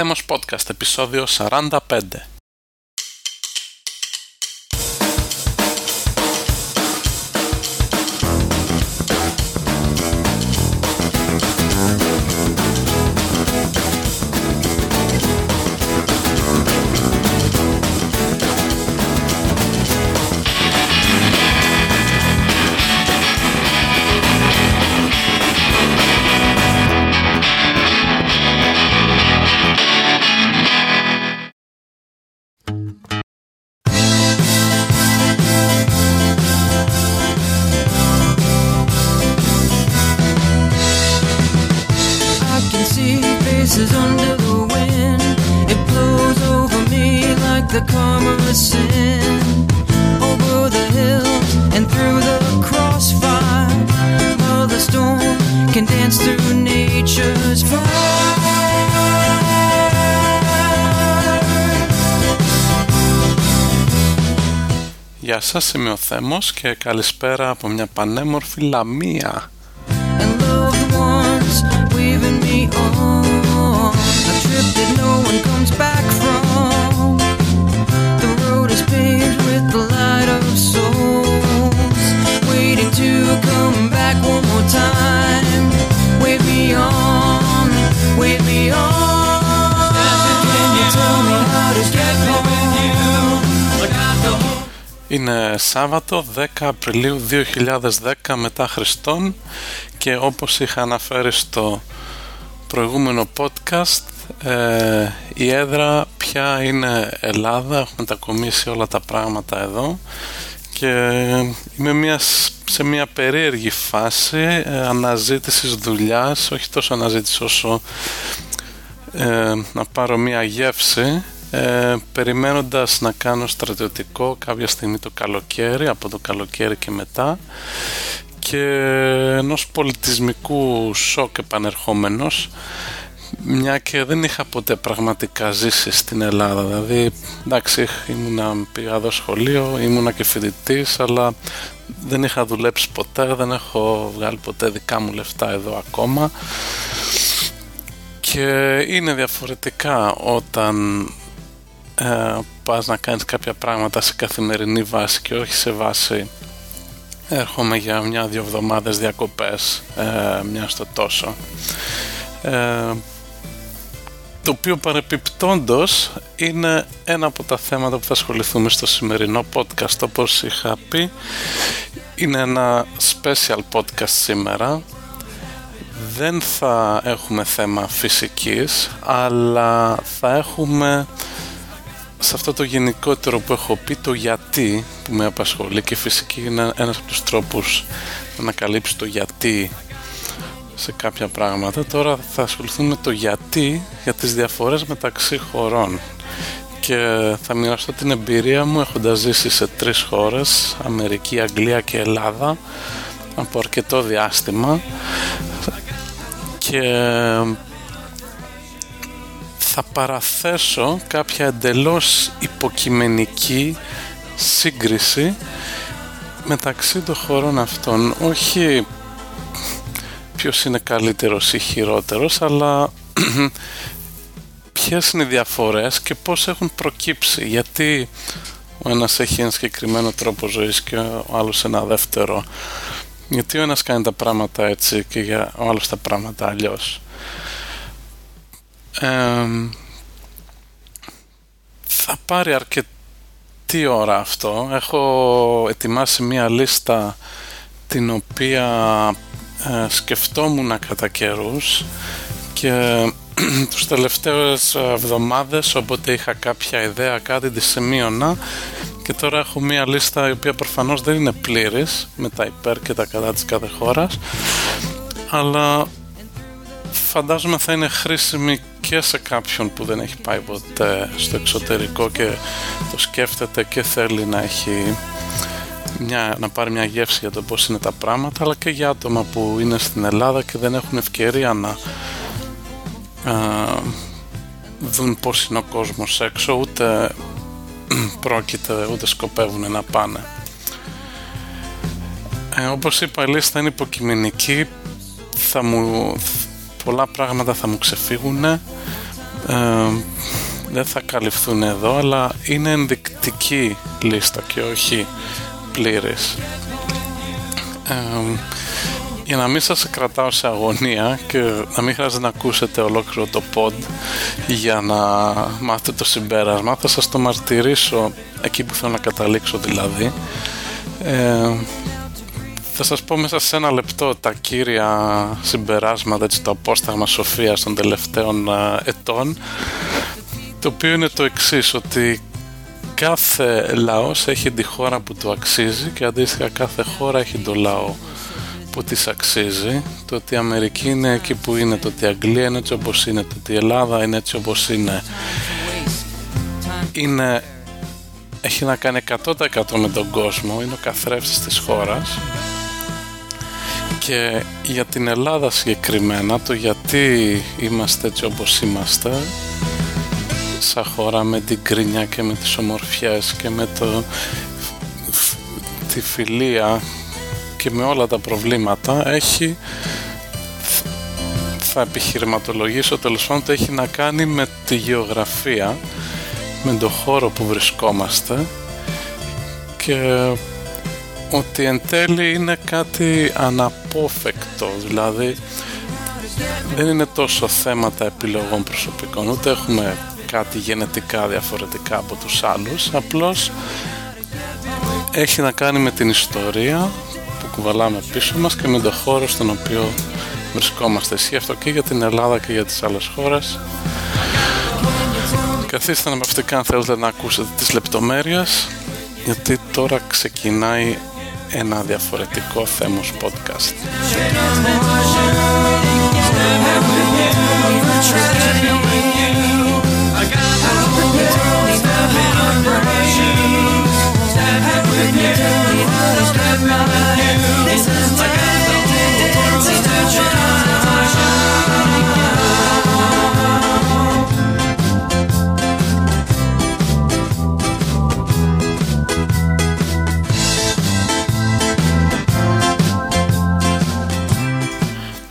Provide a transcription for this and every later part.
Θέμος Podcast, επεισόδιο 45. Θέμος και καλησπέρα από μια πανέμορφη Λαμία. Είναι Σάββατο 10 Απριλίου 2010 μετά Χριστόν και όπως είχα αναφέρει στο προηγούμενο podcast ε, η έδρα πια είναι Ελλάδα, έχουμε μετακομίσει όλα τα πράγματα εδώ και είμαι μια, σε μια περίεργη φάση ε, αναζήτησης δουλειάς, όχι τόσο αναζήτησης όσο ε, να πάρω μια γεύση ε, περιμένοντας να κάνω στρατιωτικό κάποια στιγμή το καλοκαίρι, από το καλοκαίρι και μετά και ενός πολιτισμικού σοκ επανερχόμενος μια και δεν είχα ποτέ πραγματικά ζήσει στην Ελλάδα. Δηλαδή εντάξει ήμουνα πήγα εδώ σχολείο ήμουνα και φοιτητής, αλλά δεν είχα δουλέψει ποτέ δεν έχω βγάλει ποτέ δικά μου λεφτά εδώ ακόμα. Και είναι διαφορετικά όταν ε, πας να κάνεις κάποια πράγματα σε καθημερινή βάση και όχι σε βάση έρχομαι για μια-δυο εβδομάδες διακοπές ε, μια στο τόσο. Ε, το οποίο παρεπιπτόντος είναι ένα από τα θέματα που θα ασχοληθούμε στο σημερινό podcast. Όπως είχα πει είναι ένα special podcast σήμερα. Δεν θα έχουμε θέμα φυσικής αλλά θα έχουμε σε αυτό το γενικότερο που έχω πει το γιατί που με απασχολεί και η φυσική είναι ένας από τους τρόπους να ανακαλύψει το γιατί σε κάποια πράγματα. Τώρα θα ασχοληθούμε με το γιατί για τις διαφορές μεταξύ χωρών. Και θα μοιραστώ την εμπειρία μου έχοντας ζήσει σε τρεις χώρες Αμερική, Αγγλία και Ελλάδα από αρκετό διάστημα. Και θα παραθέσω κάποια εντελώς υποκειμενική σύγκριση μεταξύ των χωρών αυτών. Όχι ποιος είναι καλύτερος ή χειρότερος αλλά ποιες είναι οι διαφορές και πώς έχουν προκύψει. Γιατί ο ένας έχει ένα συγκεκριμένο τρόπο ζωής και ο άλλος ένα δεύτερο. Γιατί ο ένας κάνει τα πράγματα έτσι και για ο άλλος τα πράγματα αλλιώς θα πάρει αρκετή ώρα αυτό. Έχω ετοιμάσει μία λίστα την οποία ε, σκεφτόμουν κατά καιρούς και τους τελευταίες εβδομάδες όποτε είχα κάποια ιδέα κάτι τη σημείωνα και τώρα έχω μία λίστα η οποία προφανώς δεν είναι πλήρης με τα υπέρ και τα κατά της κάθε χώρας αλλά φαντάζομαι θα είναι χρήσιμη και σε κάποιον που δεν έχει πάει ποτέ στο εξωτερικό και το σκέφτεται και θέλει να έχει μια, να πάρει μια γεύση για το πώς είναι τα πράγματα αλλά και για άτομα που είναι στην Ελλάδα και δεν έχουν ευκαιρία να α, δουν πώς είναι ο κόσμος έξω ούτε πρόκειται ούτε σκοπεύουν να πάνε. Ε, όπως είπα η λίστα είναι υποκειμενική. Θα μου, πολλά πράγματα θα μου ξεφύγουν ε, δεν θα καλυφθούν εδώ αλλά είναι ενδεικτική λίστα και όχι πλήρης. Ε, για να μην σας κρατάω σε αγωνία και να μην χρειάζεται να ακούσετε ολόκληρο το pod για να μάθετε το συμπέρασμα θα σας το μαρτυρήσω εκεί που θέλω να καταλήξω δηλαδή. Ε, θα σας πω μέσα σε ένα λεπτό τα κύρια συμπεράσματα, έτσι, το απόσταγμα σοφίας των τελευταίων ετών το οποίο είναι το εξής ότι κάθε λαός έχει τη χώρα που του αξίζει και αντίστοιχα κάθε χώρα έχει το λαό που της αξίζει. Το ότι η Αμερική είναι εκεί που είναι το ότι η Αγγλία είναι έτσι όπως είναι το ότι η Ελλάδα είναι έτσι όπως είναι είναι έχει να κάνει 100% με τον κόσμο είναι ο καθρέφτης της χώρας και για την Ελλάδα συγκεκριμένα το γιατί είμαστε έτσι όπως είμαστε σαν χώρα με την κρίνια και με τις ομορφιές και με το, τη φιλία και με όλα τα προβλήματα έχει θα επιχειρηματολογήσω τέλος πάντων έχει να κάνει με τη γεωγραφία με τον χώρο που βρισκόμαστε και ότι εν τέλει είναι κάτι αναπόφευκτο δηλαδή δεν είναι τόσο θέματα επιλογών προσωπικών ούτε έχουμε κάτι γενετικά διαφορετικά από τους άλλους απλώς έχει να κάνει με την ιστορία που κουβαλάμε πίσω μας και με τον χώρο στον οποίο βρισκόμαστε. Εσύ αυτό και για την Ελλάδα και για τις άλλες χώρες. Καθίστε να αν θέλετε να ακούσετε τις λεπτομέρειες γιατί τώρα ξεκινάει ένα διαφορετικό θέμος podcast.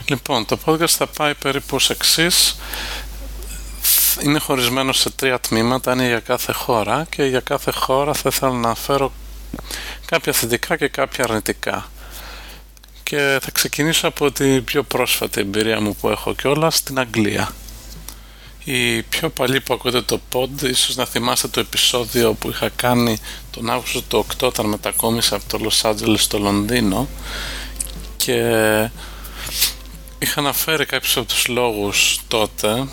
Λοιπόν, το podcast θα πάει περίπου ως εξής. Είναι χωρισμένο σε τρία τμήματα, είναι για κάθε χώρα και για κάθε χώρα θα ήθελα να φέρω κάποια θετικά και κάποια αρνητικά. Και θα ξεκινήσω από την πιο πρόσφατη εμπειρία μου που έχω κιόλας στην Αγγλία. Οι πιο παλιοί που ακούτε το pod, ίσως να θυμάστε το επεισόδιο που είχα κάνει τον Αύγουστο του 8 όταν μετακόμισα από το Los Angeles στο Λονδίνο και είχα αναφέρει κάποιους από τους λόγους τότε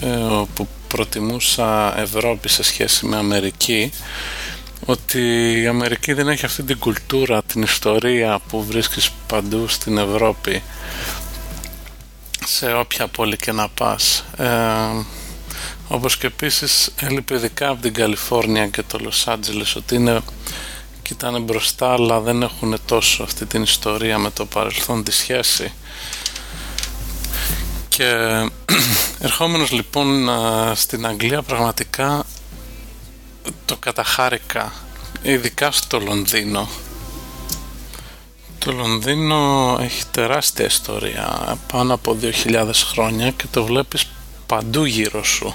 ε, που προτιμούσα Ευρώπη σε σχέση με Αμερική ότι η Αμερική δεν έχει αυτή την κουλτούρα, την ιστορία που βρίσκεις παντού στην Ευρώπη σε όποια πόλη και να πας. Ε, όπως και επίσης έλειπε ειδικά από την Καλιφόρνια και το Λος Άντζελες ότι είναι κοιτάνε μπροστά αλλά δεν έχουν τόσο αυτή την ιστορία με το παρελθόν τη σχέση και ερχόμενος λοιπόν στην Αγγλία πραγματικά το καταχάρηκα ειδικά στο Λονδίνο. Το Λονδίνο έχει τεράστια ιστορία πάνω από 2.000 χρόνια και το βλέπεις παντού γύρω σου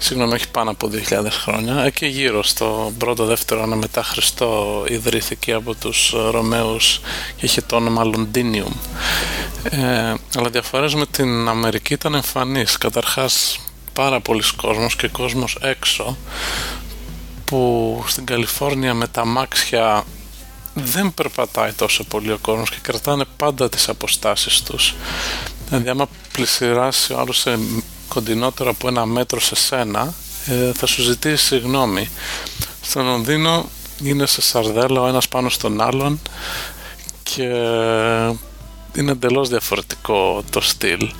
συγγνώμη όχι πάνω από 2.000 χρόνια. Εκεί γύρω στο πρώτο δεύτερο αιώνα μετά Χριστό ιδρύθηκε από τους Ρωμαίους και είχε το όνομα Λονδίνιουμ ε, αλλά διαφορές με την Αμερική ήταν εμφανείς καταρχάς πάρα πολλοί κόσμος και κόσμος έξω που στην Καλιφόρνια με τα μάξια δεν περπατάει τόσο πολύ ο κόσμος και κρατάνε πάντα τις αποστάσεις τους. Δηλαδή άμα πλησιράσει ο άλλος σε κοντινότερο από ένα μέτρο σε σένα ε, θα σου ζητήσει συγγνώμη στο Λονδίνο είναι σε σαρδέλα ο ένας πάνω στον άλλον και είναι εντελώς διαφορετικό το στυλ.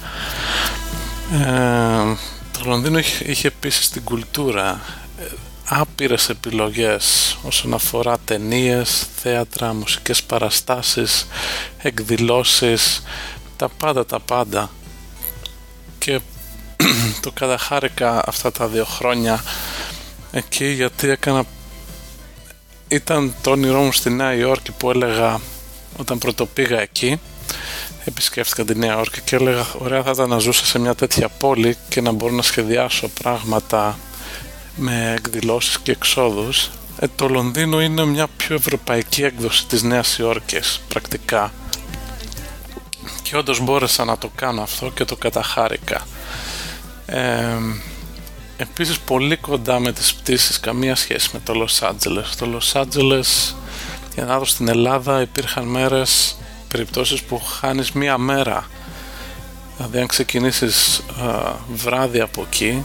Ε, το Λονδίνο είχε, είχε επίσης την κουλτούρα ε, άπειρες επιλογές όσον αφορά ταινίες, θέατρα, μουσικές παραστάσεις, εκδηλώσεις, τα πάντα τα πάντα. Και το καταχάρηκα αυτά τα δύο χρόνια εκεί γιατί έκανα ήταν το όνειρό μου στη Νέα Υόρκη που έλεγα όταν πρώτο πήγα εκεί επισκέφτηκα τη Νέα Υόρκη και έλεγα ωραία θα ήταν να ζούσα σε μια τέτοια πόλη και να μπορώ να σχεδιάσω πράγματα με εκδηλώσεις και εξόδους. Ε, το Λονδίνο είναι μια πιο ευρωπαϊκή έκδοση της Νέας Υόρκης πρακτικά. Και όντως μπόρεσα να το κάνω αυτό και το καταχάρηκα ε, επίσης πολύ κοντά με τις πτήσεις καμία σχέση με το Los Angeles. Το Los Angeles για να δω στην Ελλάδα υπήρχαν μέρες περιπτώσεις που χάνεις μία μέρα. Δηλαδή αν ξεκινήσεις βράδυ από εκεί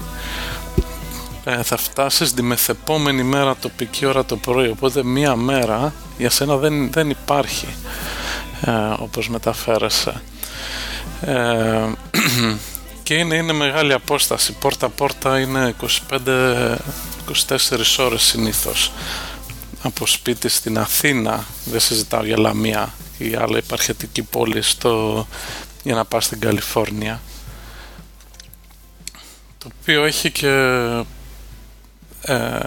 ε, θα φτάσεις τη μεθεπόμενη μέρα τοπική ώρα το πρωί. Οπότε μία μέρα για σένα δεν, δεν υπάρχει ε, όπως μεταφέρεσαι. Ε, και είναι, είναι μεγάλη απόσταση. Πόρτα πόρτα είναι 25 24 ώρες συνήθως. Από σπίτι στην Αθήνα δεν συζητάω για Λαμία ή άλλη υπαρχετική πόλη στο, για να πας στην Καλιφόρνια. Το οποίο έχει και ε,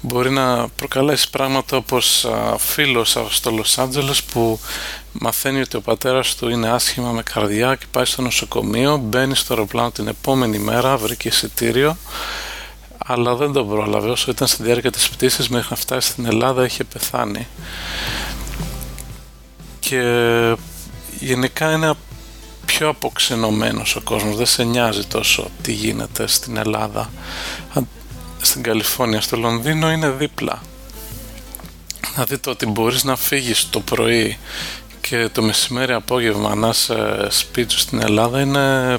μπορεί να προκαλέσει πράγματα όπως α, φίλος στο Λος Άντζελες που μαθαίνει ότι ο πατέρας του είναι άσχημα με καρδιά και πάει στο νοσοκομείο μπαίνει στο αεροπλάνο την επόμενη μέρα βρήκε εισιτήριο αλλά δεν τον πρόλαβε. Όσο ήταν στη διάρκεια της πτήσης μέχρι να φτάσει στην Ελλάδα είχε πεθάνει. Και γενικά είναι πιο αποξενωμένος ο κόσμος. Δεν σε νοιάζει τόσο τι γίνεται στην Ελλάδα στην Καλιφόρνια στο Λονδίνο είναι δίπλα. Δηλαδή το ότι μπορείς να φύγεις το πρωί και το μεσημέρι απόγευμα να είσαι σπίτι στην Ελλάδα είναι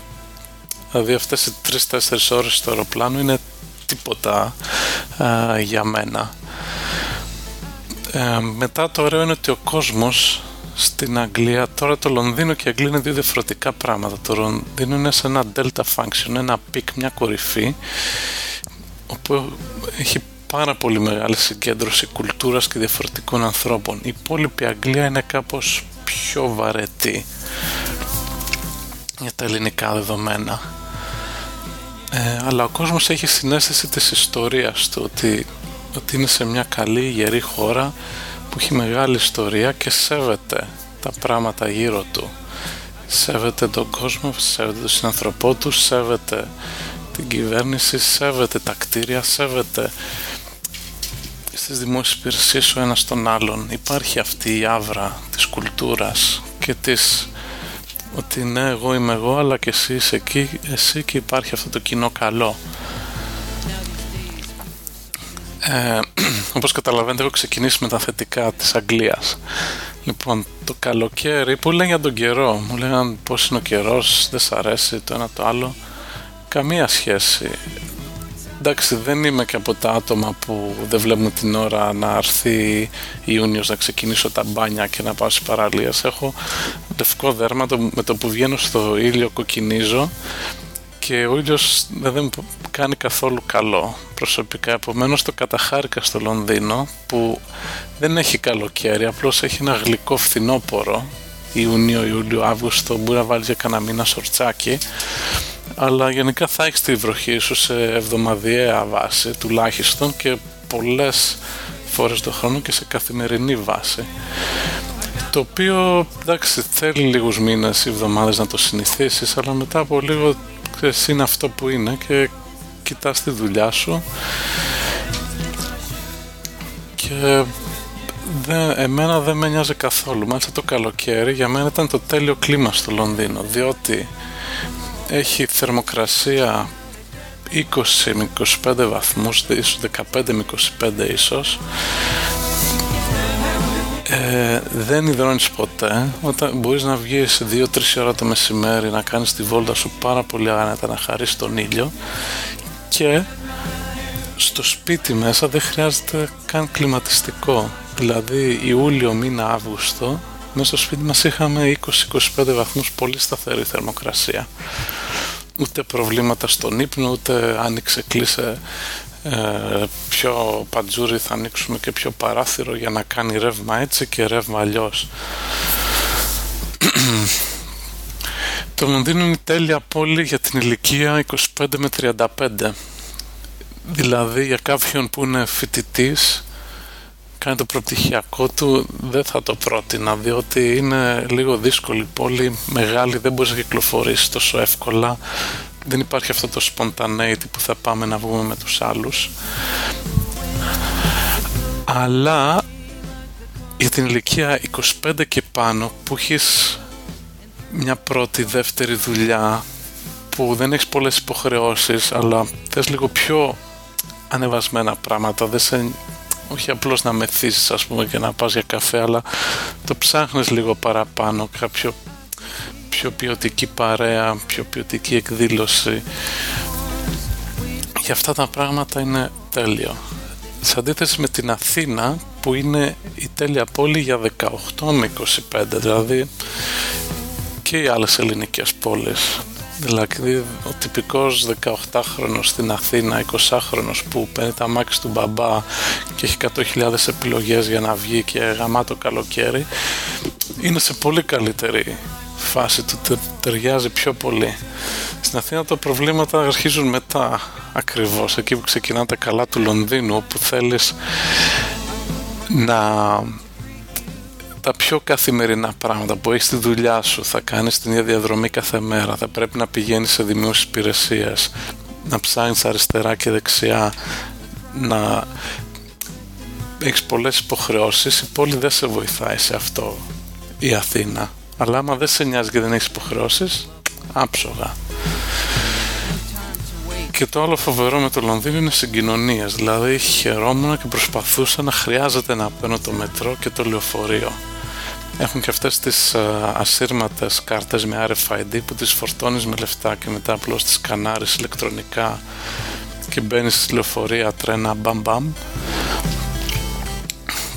δηλαδή αυτές οι 3-4 ώρες στο αεροπλάνο είναι τίποτα για μένα. Ε, μετά το ωραίο είναι ότι ο κόσμος στην Αγγλία, τώρα το Λονδίνο και η Αγγλία είναι δύο διαφορετικά πράγματα. Το Λονδίνο είναι σε ένα delta function, ένα peak, μια κορυφή, όπου έχει πάρα πολύ μεγάλη συγκέντρωση κουλτούρας και διαφορετικών ανθρώπων. Η υπόλοιπη Αγγλία είναι κάπως πιο βαρετή για τα ελληνικά δεδομένα. Ε, αλλά ο κόσμος έχει συναίσθηση της ιστορίας του ότι, ότι είναι σε μια καλή γερή χώρα που έχει μεγάλη ιστορία και σέβεται τα πράγματα γύρω του σέβεται τον κόσμο, σέβεται τον συνανθρωπό του, σέβεται την κυβέρνηση, σέβεται τα κτίρια, σέβεται. Στις δημόσιες υπηρεσίες ο ένας τον άλλον. Υπάρχει αυτή η άβρα της κουλτούρας και της ότι ναι εγώ είμαι εγώ αλλά και εσύ είσαι εκεί, εσύ και υπάρχει αυτό το κοινό καλό. Ε, όπως καταλαβαίνετε έχω ξεκινήσει με τα θετικά της Αγγλίας. Λοιπόν το καλοκαίρι που λένε για τον καιρό μου λένε πως είναι ο καιρός δεν σ' αρέσει το ένα το άλλο καμία σχέση. Εντάξει δεν είμαι και από τα άτομα που δεν βλέπουν την ώρα να έρθει Ιούνιος να ξεκινήσω τα μπάνια και να πάω στις παραλίες. Έχω λευκό δέρμα με το που βγαίνω στο ήλιο κοκκινίζω και ο ήλιος δεν μου κάνει καθόλου καλό προσωπικά. Επομένως το καταχάρηκα στο Λονδίνο που δεν έχει καλοκαίρι απλώς έχει ένα γλυκό φθινόπορο Ιούνιο, Ιούλιο, Αύγουστο μπορεί να βάλει για κανένα μήνα σορτσάκι αλλά γενικά θα έχεις τη βροχή σου σε εβδομαδιαία βάση τουλάχιστον και πολλές φορές το χρόνο και σε καθημερινή βάση. Το οποίο εντάξει θέλει λίγους μήνες ή εβδομάδες να το συνηθίσεις αλλά μετά από λίγο ξέρεις, είναι αυτό που είναι και κοιτάς τη δουλειά σου. Και δεν, εμένα δεν με νοιάζει καθόλου. Μάλιστα το καλοκαίρι για μένα ήταν το τέλειο κλίμα στο Λονδίνο διότι έχει θερμοκρασία 20 με 25 βαθμούς ίσως 15 με 25 ίσως. Ε, δεν υδρώνεις ποτέ. Όταν μπορείς να βγεις 2-3 ώρα το μεσημέρι να κάνεις τη βόλτα σου πάρα πολύ άνετα να χαρίσεις τον ήλιο και στο σπίτι μέσα δεν χρειάζεται καν κλιματιστικό. Δηλαδή Ιούλιο μήνα Αύγουστο μέσα στο σπίτι μας είχαμε 20-25 βαθμούς πολύ σταθερή θερμοκρασία ούτε προβλήματα στον ύπνο ούτε άνοιξε κλείσε ε, πιο παντζούρι θα ανοίξουμε και πιο παράθυρο για να κάνει ρεύμα έτσι και ρεύμα αλλιώς. Το Λονδίνο είναι τέλεια πόλη για την ηλικία 25 με 35 δηλαδή για κάποιον που είναι φοιτητής κάνει το προπτυχιακό του δεν θα το πρότεινα διότι είναι λίγο δύσκολη πόλη, μεγάλη, δεν μπορείς να κυκλοφορήσεις τόσο εύκολα. Δεν υπάρχει αυτό το spontaneity που θα πάμε να βγούμε με τους άλλους. Αλλά για την ηλικία 25 και πάνω που έχεις μια πρώτη, δεύτερη δουλειά που δεν έχεις πολλές υποχρεώσεις αλλά θες λίγο πιο ανεβασμένα πράγματα δεν σε, όχι απλώς να μεθύσεις ας πούμε και να πας για καφέ αλλά το ψάχνεις λίγο παραπάνω κάποιο πιο ποιοτική παρέα πιο ποιοτική εκδήλωση. Για αυτά τα πράγματα είναι τέλειο. Σε αντίθεση με την Αθήνα που είναι η τέλεια πόλη για 18 με 25 δηλαδή και οι άλλες ελληνικές πόλεις δηλαδή ο τυπικός 18χρονος στην Αθήνα 20χρονος που παίρνει τα μάξι του μπαμπά και έχει 100.000 επιλογές για να βγει και γαμά το καλοκαίρι είναι σε πολύ καλύτερη φάση του ταιριάζει πιο πολύ. Στην Αθήνα τα προβλήματα αρχίζουν μετά ακριβώς. Εκεί που ξεκινά τα καλά του Λονδίνου όπου θέλεις να τα πιο καθημερινά πράγματα που έχεις στη δουλειά σου θα κάνεις την ίδια διαδρομή κάθε μέρα θα πρέπει να πηγαίνεις σε δημόσιες υπηρεσίες, να ψάχνεις αριστερά και δεξιά να έχεις πολλές υποχρεώσεις η πόλη δεν σε βοηθάει σε αυτό η Αθήνα αλλά άμα δεν σε νοιάζει και δεν έχεις υποχρεώσεις άψογα και το άλλο φοβερό με το Λονδίνο είναι συγκοινωνίες. Δηλαδή χαιρόμουν και προσπαθούσα να χρειάζεται να παίρνω το μετρό και το λεωφορείο. Έχουν και αυτές τις ασύρματες κάρτες με RFID που τις φορτώνεις με λεφτά και μετά απλώς τις κανάρεις ηλεκτρονικά και μπαίνεις στη λεωφορεία, τρένα, μπαμ μπαμ.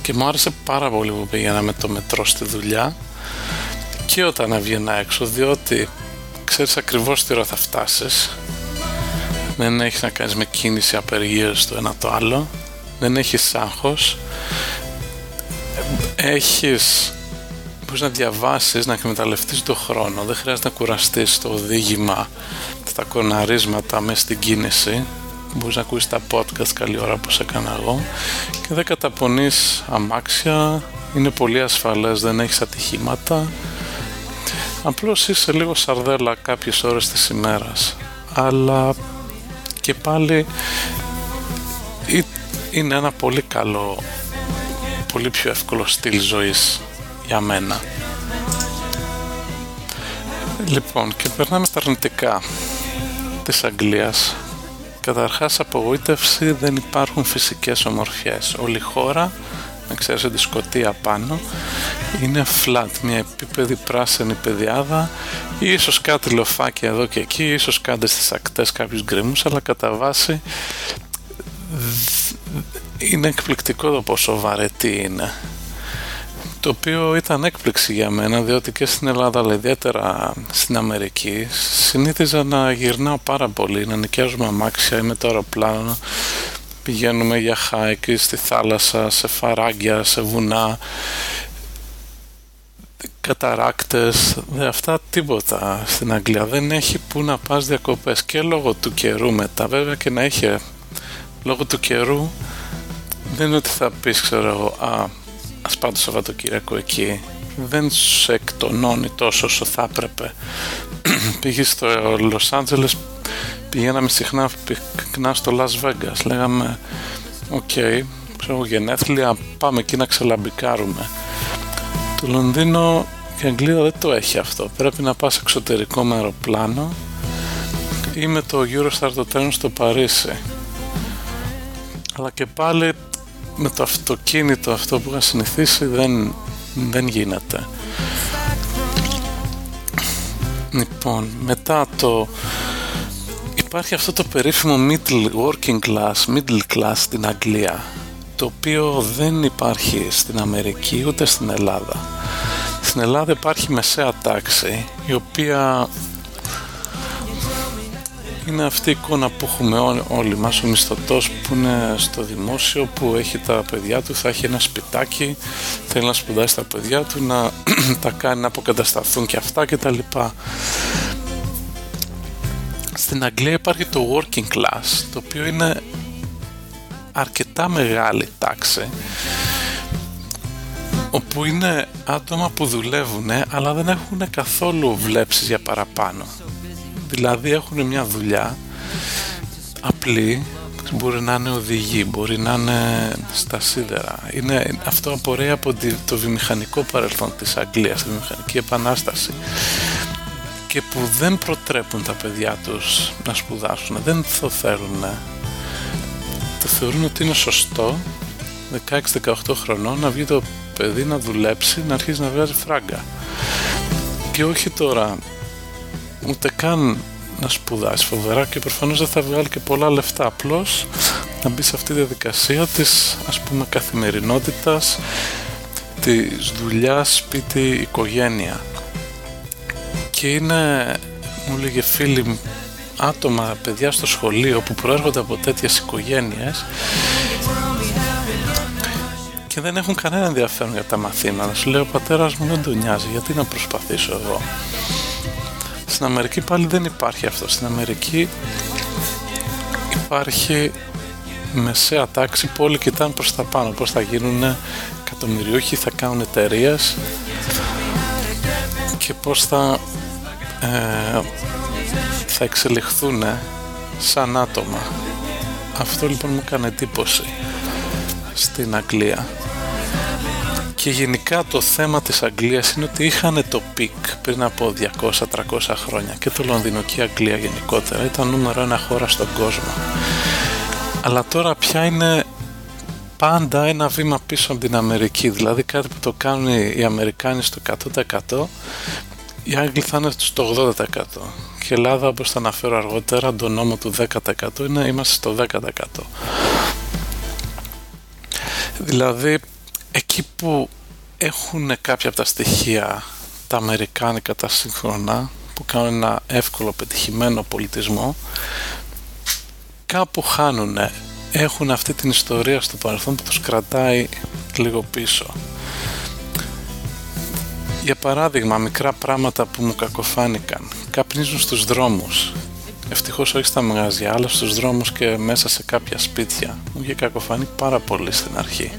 Και μου άρεσε πάρα πολύ που πήγαινα με το μετρό στη δουλειά και όταν έβγαινα έξω διότι ξέρεις ακριβώς τι ώρα θα φτάσεις. Δεν έχεις να κάνεις με κίνηση απεργίας το ένα το άλλο. Δεν έχεις άγχος. Έχεις μπορείς να διαβάσεις, να εκμεταλλευτείς το χρόνο. Δεν χρειάζεται να κουραστείς το οδήγημα τα κοναρίσματα μέσα στην κίνηση. Μπορείς να ακούσεις τα podcast καλή ώρα όπως έκανα εγώ. Και δεν καταπονείς αμάξια. Είναι πολύ ασφαλές, δεν έχεις ατυχήματα. Απλώς είσαι λίγο σαρδέλα κάποιες ώρες της ημέρας. Αλλά και πάλι είναι ένα πολύ καλό πολύ πιο εύκολο στυλ ζωής για μένα. Λοιπόν και περνάμε στα αρνητικά της Αγγλίας. Καταρχάς απογοήτευση δεν υπάρχουν φυσικές ομορφιές. Όλη η χώρα με ξέρεις τη σκοτία πάνω είναι flat, μια επίπεδη πράσινη πεδιάδα. Ή ίσως κάτι λοφάκια εδώ και εκεί ίσως κάντε στις ακτές κάποιους γκριμούς αλλά κατά βάση είναι εκπληκτικό το πόσο βαρετή είναι το οποίο ήταν έκπληξη για μένα διότι και στην Ελλάδα αλλά ιδιαίτερα στην Αμερική συνήθιζα να γυρνάω πάρα πολύ να νοικιάζουμε αμάξια ή με το αεροπλάνο πηγαίνουμε για χάικ στη θάλασσα, σε φαράγγια, σε βουνά καταράκτες, δε αυτά τίποτα στην Αγγλία. Δεν έχει που να πας διακοπές και λόγω του καιρού μετά. Βέβαια και να έχει λόγω του καιρού δεν είναι ότι θα πεις ξέρω εγώ α, ας πάω το Σαββατοκύριακο εκεί δεν σε εκτονώνει τόσο όσο θα έπρεπε. Πήγε στο Λος Άντζελες πηγαίναμε συχνά πυκνά στο Las Vegas. Λέγαμε OK okay, ξέρω γενέθλια πάμε εκεί να ξελαμπικάρουμε το Λονδίνο και η Αγγλία δεν το έχει αυτό. Πρέπει να πας εξωτερικό με αεροπλάνο ή με το Eurostar το τρένο στο Παρίσι. Αλλά και πάλι με το αυτοκίνητο αυτό που είχα συνηθίσει δεν, δεν γίνεται λοιπόν μετά το υπάρχει αυτό το περίφημο middle working class, middle class στην Αγγλία το οποίο δεν υπάρχει στην Αμερική ούτε στην Ελλάδα. Στην Ελλάδα υπάρχει μεσαία τάξη η οποία είναι αυτή η εικόνα που έχουμε όλοι μας ο μισθωτός που είναι στο δημόσιο που έχει τα παιδιά του θα έχει ένα σπιτάκι θέλει να σπουδάσει τα παιδιά του να τα κάνει να αποκατασταθούν και αυτά και τα λοιπά. Στην Αγγλία υπάρχει το working class το οποίο είναι αρκετά μεγάλη τάξη όπου είναι άτομα που δουλεύουν αλλά δεν έχουν καθόλου βλέψεις για παραπάνω δηλαδή έχουν μια δουλειά απλή μπορεί να είναι οδηγοί, μπορεί να είναι στα σίδερα. Είναι, αυτό απορρέει από το βιομηχανικό παρελθόν της Αγγλίας, τη βιομηχανική επανάσταση και που δεν προτρέπουν τα παιδιά τους να σπουδάσουν, δεν το θέλουν. Το θεωρούν ότι είναι σωστό 16-18 χρονών να βγει το παιδί να δουλέψει, να αρχίσει να βγάζει φράγκα. Και όχι τώρα ούτε καν να σπουδάσει φοβερά και προφανώς δεν θα βγάλει και πολλά λεφτά απλώς να μπει σε αυτή τη διαδικασία της ας πούμε καθημερινότητας της δουλειάς, σπίτι, οικογένεια και είναι μου λέγε φίλοι άτομα, παιδιά στο σχολείο που προέρχονται από τέτοιες οικογένειες και δεν έχουν κανένα ενδιαφέρον για τα μαθήματα. Σου λέει ο πατέρας μου δεν τον νοιάζει, γιατί να προσπαθήσω εγώ. Στην Αμερική πάλι δεν υπάρχει αυτό. Στην Αμερική υπάρχει μεσαία τάξη που όλοι κοιτάνε προς τα πάνω. Πώς θα γίνουν εκατομμυριούχοι, θα κάνουν εταιρείες και πώς θα, ε, θα εξελιχθούν σαν άτομα. Αυτό λοιπόν μου έκανε εντύπωση στην Αγγλία. Και γενικά το θέμα της Αγγλίας είναι ότι είχαν το peak πριν από 200-300 χρόνια και το Λονδίνο και η Αγγλία γενικότερα ήταν νούμερο ένα χώρα στον κόσμο. Αλλά τώρα πια είναι πάντα ένα βήμα πίσω από την Αμερική. Δηλαδή κάτι που το κάνουν οι Αμερικάνοι στο 100% οι Άγγλοι θα είναι στο 80%. Και η Ελλάδα όπως θα αναφέρω αργότερα τον νόμο του 10% είναι είμαστε στο 10%. Δηλαδή εκεί που έχουν κάποια από τα στοιχεία τα αμερικάνικα, τα σύγχρονα που κάνουν ένα εύκολο πετυχημένο πολιτισμό κάπου χάνουν έχουν αυτή την ιστορία στο παρελθόν που τους κρατάει λίγο πίσω. Για παράδειγμα μικρά πράγματα που μου κακοφάνηκαν. Καπνίζουν στους δρόμους. Ευτυχώς όχι στα μαγαζιά αλλά στους δρόμους και μέσα σε κάποια σπίτια. Μου είχε κακοφανεί πάρα πολύ στην αρχή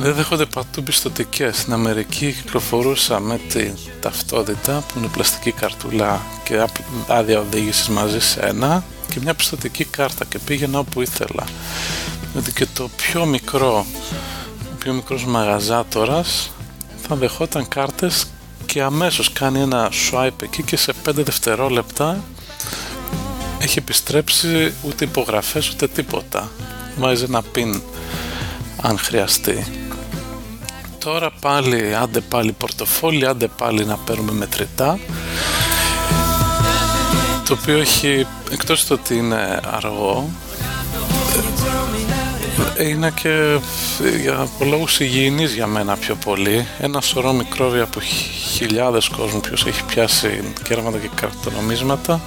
δεν δέχονται πατού πιστοτικές. Στην Αμερική κυκλοφορούσα με την ταυτότητα που είναι πλαστική καρτούλα και άδεια οδήγησης μαζί σε ένα και μια πιστοτική κάρτα και πήγαινα όπου ήθελα. Δηλαδή και το πιο μικρό, ο πιο μικρός μαγαζάτορας θα δεχόταν κάρτες και αμέσως κάνει ένα swipe εκεί και σε 5 δευτερόλεπτα έχει επιστρέψει ούτε υπογραφές ούτε τίποτα. Βάζει ένα pin αν χρειαστεί τώρα πάλι άντε πάλι πορτοφόλι, άντε πάλι να παίρνουμε μετρητά το οποίο έχει εκτός το ότι είναι αργό είναι και για λόγους υγιεινής για μένα πιο πολύ. Ένα σωρό μικρόβια από χιλιάδες κόσμου ποιος έχει πιάσει κέρματα και καρτονομίσματα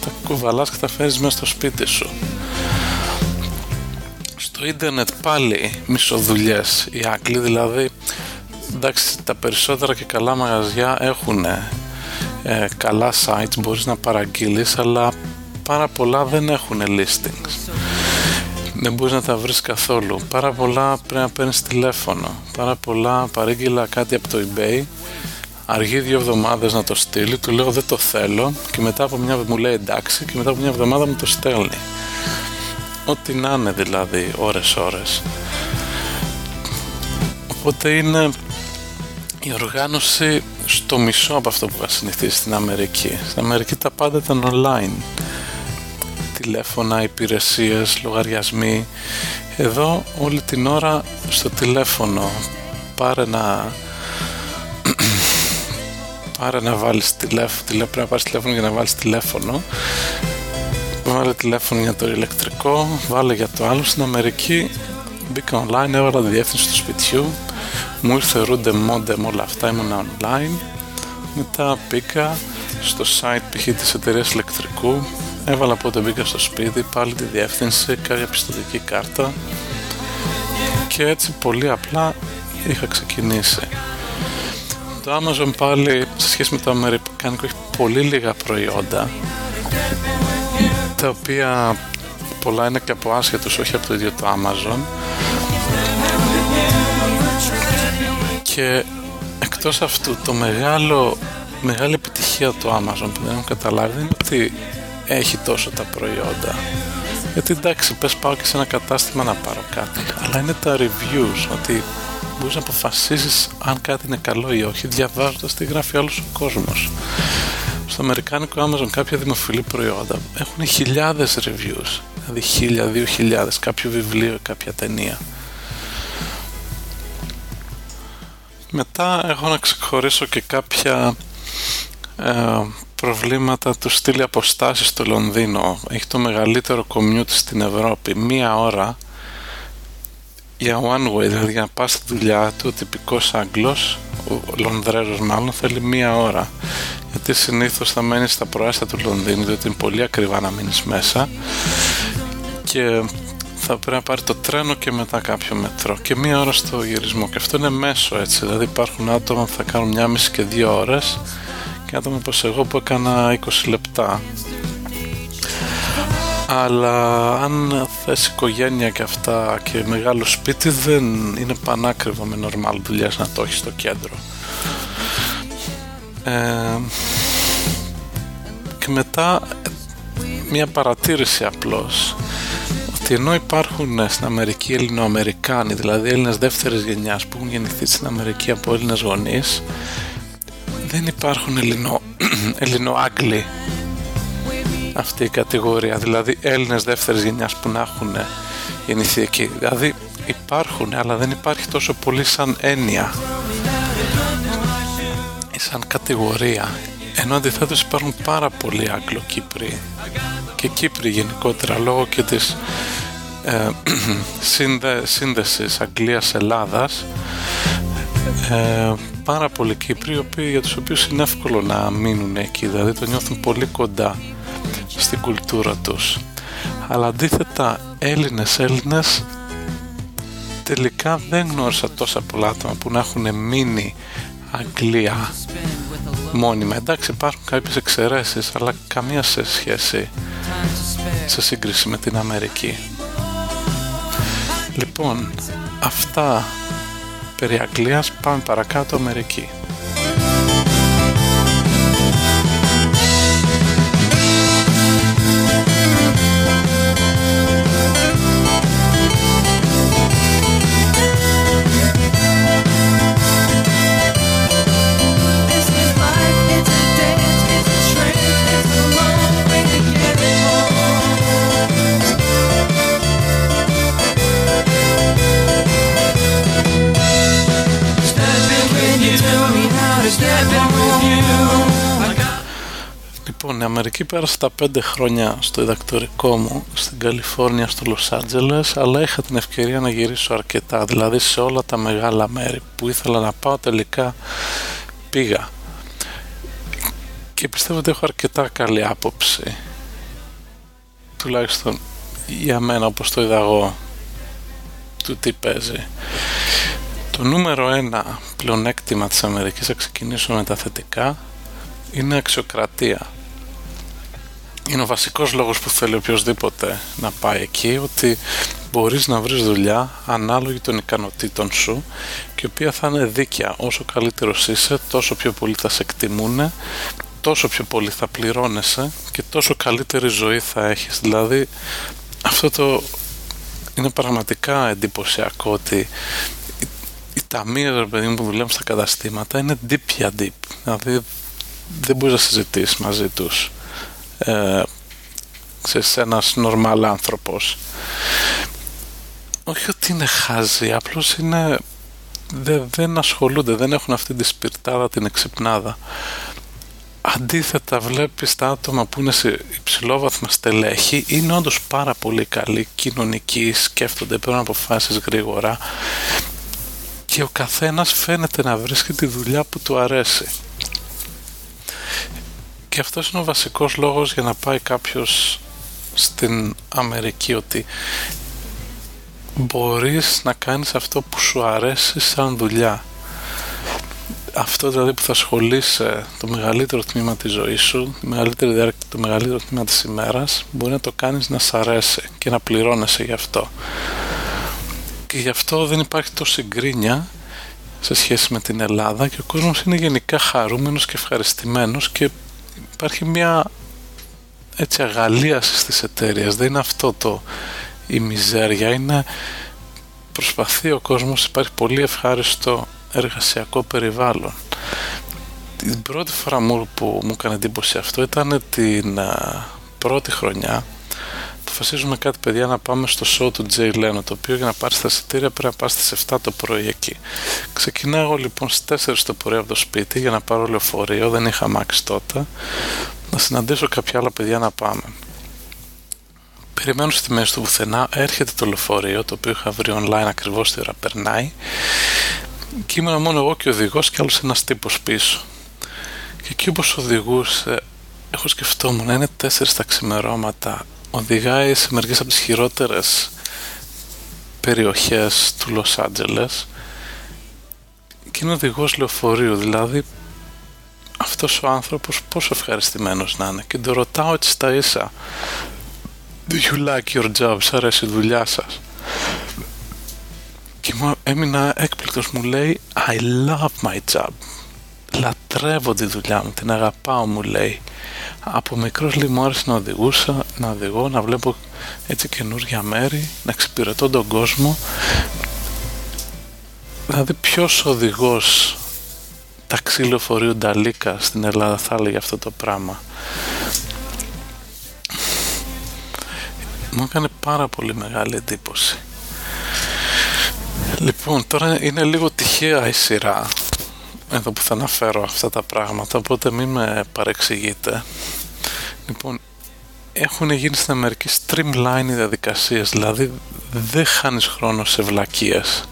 τα κουβαλάς και τα φέρεις μέσα στο σπίτι σου στο ίντερνετ πάλι μισοδουλειές. Οι Άγγλοι δηλαδή εντάξει τα περισσότερα και καλά μαγαζιά έχουν ε, καλά sites μπορείς να παραγγείλεις αλλά πάρα πολλά δεν έχουν listings. Δεν μπορείς να τα βρεις καθόλου. Πάρα πολλά πρέπει να παίρνεις τηλέφωνο. Πάρα πολλά παρήγγειλα κάτι από το ebay. Αργεί δύο εβδομάδες να το στείλει. Του λέω δεν το θέλω και μετά από μια μου λέει εντάξει και μετά από μια εβδομάδα μου το στέλνει ό,τι να είναι δηλαδή ώρες ώρες. Οπότε είναι η οργάνωση στο μισό από αυτό που είχα συνηθίσει στην Αμερική. Στην Αμερική τα πάντα ήταν online. Τηλέφωνα, υπηρεσίες, λογαριασμοί. Εδώ όλη την ώρα στο τηλέφωνο. Πάρε να πάρε να βάλεις τηλέφωνο, πρέπει να πάρεις τηλέφωνο για να βάλεις τηλέφωνο βάλε τηλέφωνο για το ηλεκτρικό, βάλε για το άλλο. Στην Αμερική μπήκα online, έβαλα τη διεύθυνση του σπιτιού, μου ήρθε ρούντε μόντεμ όλα αυτά, ήμουν online. Μετά μπήκα στο site π.χ. της εταιρείας ηλεκτρικού, έβαλα πότε μπήκα στο σπίτι, πάλι τη διεύθυνση, κάποια πιστοτική κάρτα και έτσι πολύ απλά είχα ξεκινήσει. Το Amazon πάλι σε σχέση με το Αμερικάνικο έχει πολύ λίγα προϊόντα τα οποία πολλά είναι και από άσχετους, όχι από το ίδιο το Amazon. και εκτός αυτού το μεγάλο μεγάλη επιτυχία του Amazon που δεν έχω καταλάβει είναι ότι έχει τόσο τα προϊόντα. Γιατί εντάξει πες πάω και σε ένα κατάστημα να πάρω κάτι. Αλλά είναι τα reviews ότι μπορείς να αποφασίσεις αν κάτι είναι καλό ή όχι διαβάζοντας τι γράφει όλος ο κόσμος στο αμερικάνικο Amazon κάποια δημοφιλή προϊόντα. Έχουν χιλιάδες reviews. Δηλαδή χίλια, δύο χιλιάδες κάποιο βιβλίο, κάποια ταινία. Μετά έχω να ξεχωρίσω και κάποια ε, προβλήματα του στείλει αποστάσεις στο Λονδίνο. Έχει το μεγαλύτερο commute στην Ευρώπη. Μία ώρα για one way δηλαδή για να πας στη δουλειά του ο τυπικός Άγγλος ο Λονδρέζος μάλλον θέλει μία ώρα. Γιατί συνήθως θα μένεις στα προάστα του Λονδίνου διότι είναι πολύ ακριβά να μείνεις μέσα. Και θα πρέπει να πάρει το τρένο και μετά κάποιο μετρό. Και μία ώρα στο γυρισμό. Και αυτό είναι μέσο έτσι. Δηλαδή υπάρχουν άτομα που θα κάνουν μία μισή και δύο ώρες. Και άτομα όπως εγώ που έκανα 20 λεπτά αλλά αν θες οικογένεια και αυτά και μεγάλο σπίτι δεν είναι πανάκριβο με νορμάλ δουλειά να το έχεις στο κέντρο. Ε, και μετά μια παρατήρηση απλώς. Ότι ενώ υπάρχουν στην Αμερική Ελληνοαμερικάνοι δηλαδή Έλληνες δεύτερης γενιάς που έχουν γεννηθεί στην Αμερική από Έλληνες γονείς δεν υπάρχουν Ελληνο, Ελληνοάγγλοι αυτή η κατηγορία δηλαδή Έλληνες δεύτερης γενιάς που να έχουν γεννηθεί εκεί. Δηλαδή υπάρχουν αλλά δεν υπάρχει τόσο πολύ σαν έννοια ή σαν κατηγορία ενώ αντιθέτως υπάρχουν πάρα πολλοί Άγγλο-Κύπροι και Κύπροι γενικότερα λόγω και της ε, σύνδε, σύνδεσης Αγγλίας-Ελλάδας ε, πάρα πολλοί Κύπροι για τους οποίους είναι εύκολο να μείνουν εκεί. Δηλαδή το νιώθουν πολύ κοντά στην κουλτούρα τους. Αλλά αντίθετα Έλληνες Έλληνες τελικά δεν γνώρισα τόσα πολλά άτομα που να έχουν μείνει Αγγλία μόνιμα. Εντάξει υπάρχουν κάποιες εξαιρέσεις αλλά καμία σε σχέση σε σύγκριση με την Αμερική. Λοιπόν αυτά περί Αγγλίας. Πάμε παρακάτω Αμερική Αμερική πέρασε τα πέντε χρόνια στο διδακτορικό μου στην Καλιφόρνια, στο Λος Άντζελες, αλλά είχα την ευκαιρία να γυρίσω αρκετά, δηλαδή σε όλα τα μεγάλα μέρη που ήθελα να πάω τελικά πήγα. Και πιστεύω ότι έχω αρκετά καλή άποψη, τουλάχιστον για μένα όπως το είδα εγώ, του τι παίζει. Το νούμερο ένα πλεονέκτημα της Αμερικής, θα ξεκινήσω με τα θετικά, είναι αξιοκρατία είναι ο βασικός λόγος που θέλει οποιοδήποτε να πάει εκεί ότι μπορείς να βρεις δουλειά ανάλογη των ικανοτήτων σου και η οποία θα είναι δίκαια. Όσο καλύτερος είσαι τόσο πιο πολύ θα σε εκτιμούν τόσο πιο πολύ θα πληρώνεσαι και τόσο καλύτερη ζωή θα έχεις. Δηλαδή αυτό το είναι πραγματικά εντυπωσιακό ότι οι ταμείες παιδί που δουλεύουν στα καταστήματα είναι deep για deep. Δηλαδή δεν μπορείς να συζητήσεις μαζί τους ε, σε ένας νορμάλ άνθρωπος. Όχι ότι είναι χάζι απλώς είναι δεν, δεν ασχολούνται δεν έχουν αυτή τη σπιρτάδα την εξυπνάδα. Αντίθετα βλέπεις τα άτομα που είναι σε υψηλόβαθμα στελέχη είναι όντως πάρα πολύ καλοί κοινωνικοί σκέφτονται παίρνουν αποφάσεις γρήγορα και ο καθένας φαίνεται να βρίσκει τη δουλειά που του αρέσει και αυτός είναι ο βασικός λόγος για να πάει κάποιος στην Αμερική ότι μπορείς να κάνεις αυτό που σου αρέσει σαν δουλειά. Αυτό δηλαδή που θα ασχολείσαι το μεγαλύτερο τμήμα της ζωής σου το μεγαλύτερο, το μεγαλύτερο τμήμα της ημέρας μπορεί να το κάνεις να σ' αρέσει και να πληρώνεσαι γι' αυτό. Και γι' αυτό δεν υπάρχει τόση γκρίνια σε σχέση με την Ελλάδα και ο κόσμος είναι γενικά χαρούμενος και ευχαριστημένος και υπάρχει μια έτσι αγαλίαση στις εταιρείες. Δεν είναι αυτό το η μιζέρια. Είναι προσπαθεί ο κόσμος υπάρχει πολύ ευχάριστο εργασιακό περιβάλλον. Την πρώτη φορά μου που μου έκανε εντύπωση αυτό ήταν την πρώτη χρονιά αποφασίζουμε κάτι παιδιά να πάμε στο show του Jay Leno το οποίο για να πάρεις τα εισιτήρια πρέπει να πας στις 7 το πρωί εκεί. Ξεκινάω λοιπόν στις 4 το πρωί από το σπίτι για να πάρω λεωφορείο δεν είχα μάξι τότε. Να συναντήσω κάποια άλλα παιδιά να πάμε. Περιμένω στη μέση του πουθενά έρχεται το λεωφορείο το οποίο είχα βρει online ακριβώς τη ώρα περνάει. Και ήμουν μόνο εγώ και ο οδηγός και άλλος ένας τύπος πίσω. Και εκεί όπως οδηγούσε έχω σκεφτόμουν είναι 4 τα ξημερώματα οδηγάει σε μερικές από τις χειρότερες περιοχές του Λος Άντζελες και είναι οδηγός λεωφορείου. Δηλαδή αυτός ο άνθρωπος πόσο ευχαριστημένος να είναι. Και τον ρωτάω έτσι στα ίσα Do you like your job, σ' αρέσει η δουλειά σας; Και μου έμεινα έκπληκτος. Μου λέει I love my job λατρεύω τη δουλειά μου, την αγαπάω μου λέει από μικρός λίγο μου άρεσε να οδηγούσα, να οδηγώ, να βλέπω έτσι καινούργια μέρη, να εξυπηρετώ τον κόσμο. Δηλαδή ποιος οδηγός ταξί λεωφορείου Νταλίκα στην Ελλάδα θα έλεγε αυτό το πράγμα; Μου έκανε πάρα πολύ μεγάλη εντύπωση. Λοιπόν, τώρα είναι λίγο τυχαία η σειρά εδώ που θα αναφέρω αυτά τα πράγματα, οπότε μην με παρεξηγείτε. Λοιπόν, έχουν γίνει στην Αμερική streamline οι διαδικασίες, δηλαδή δεν χάνεις χρόνο σε βλακίες.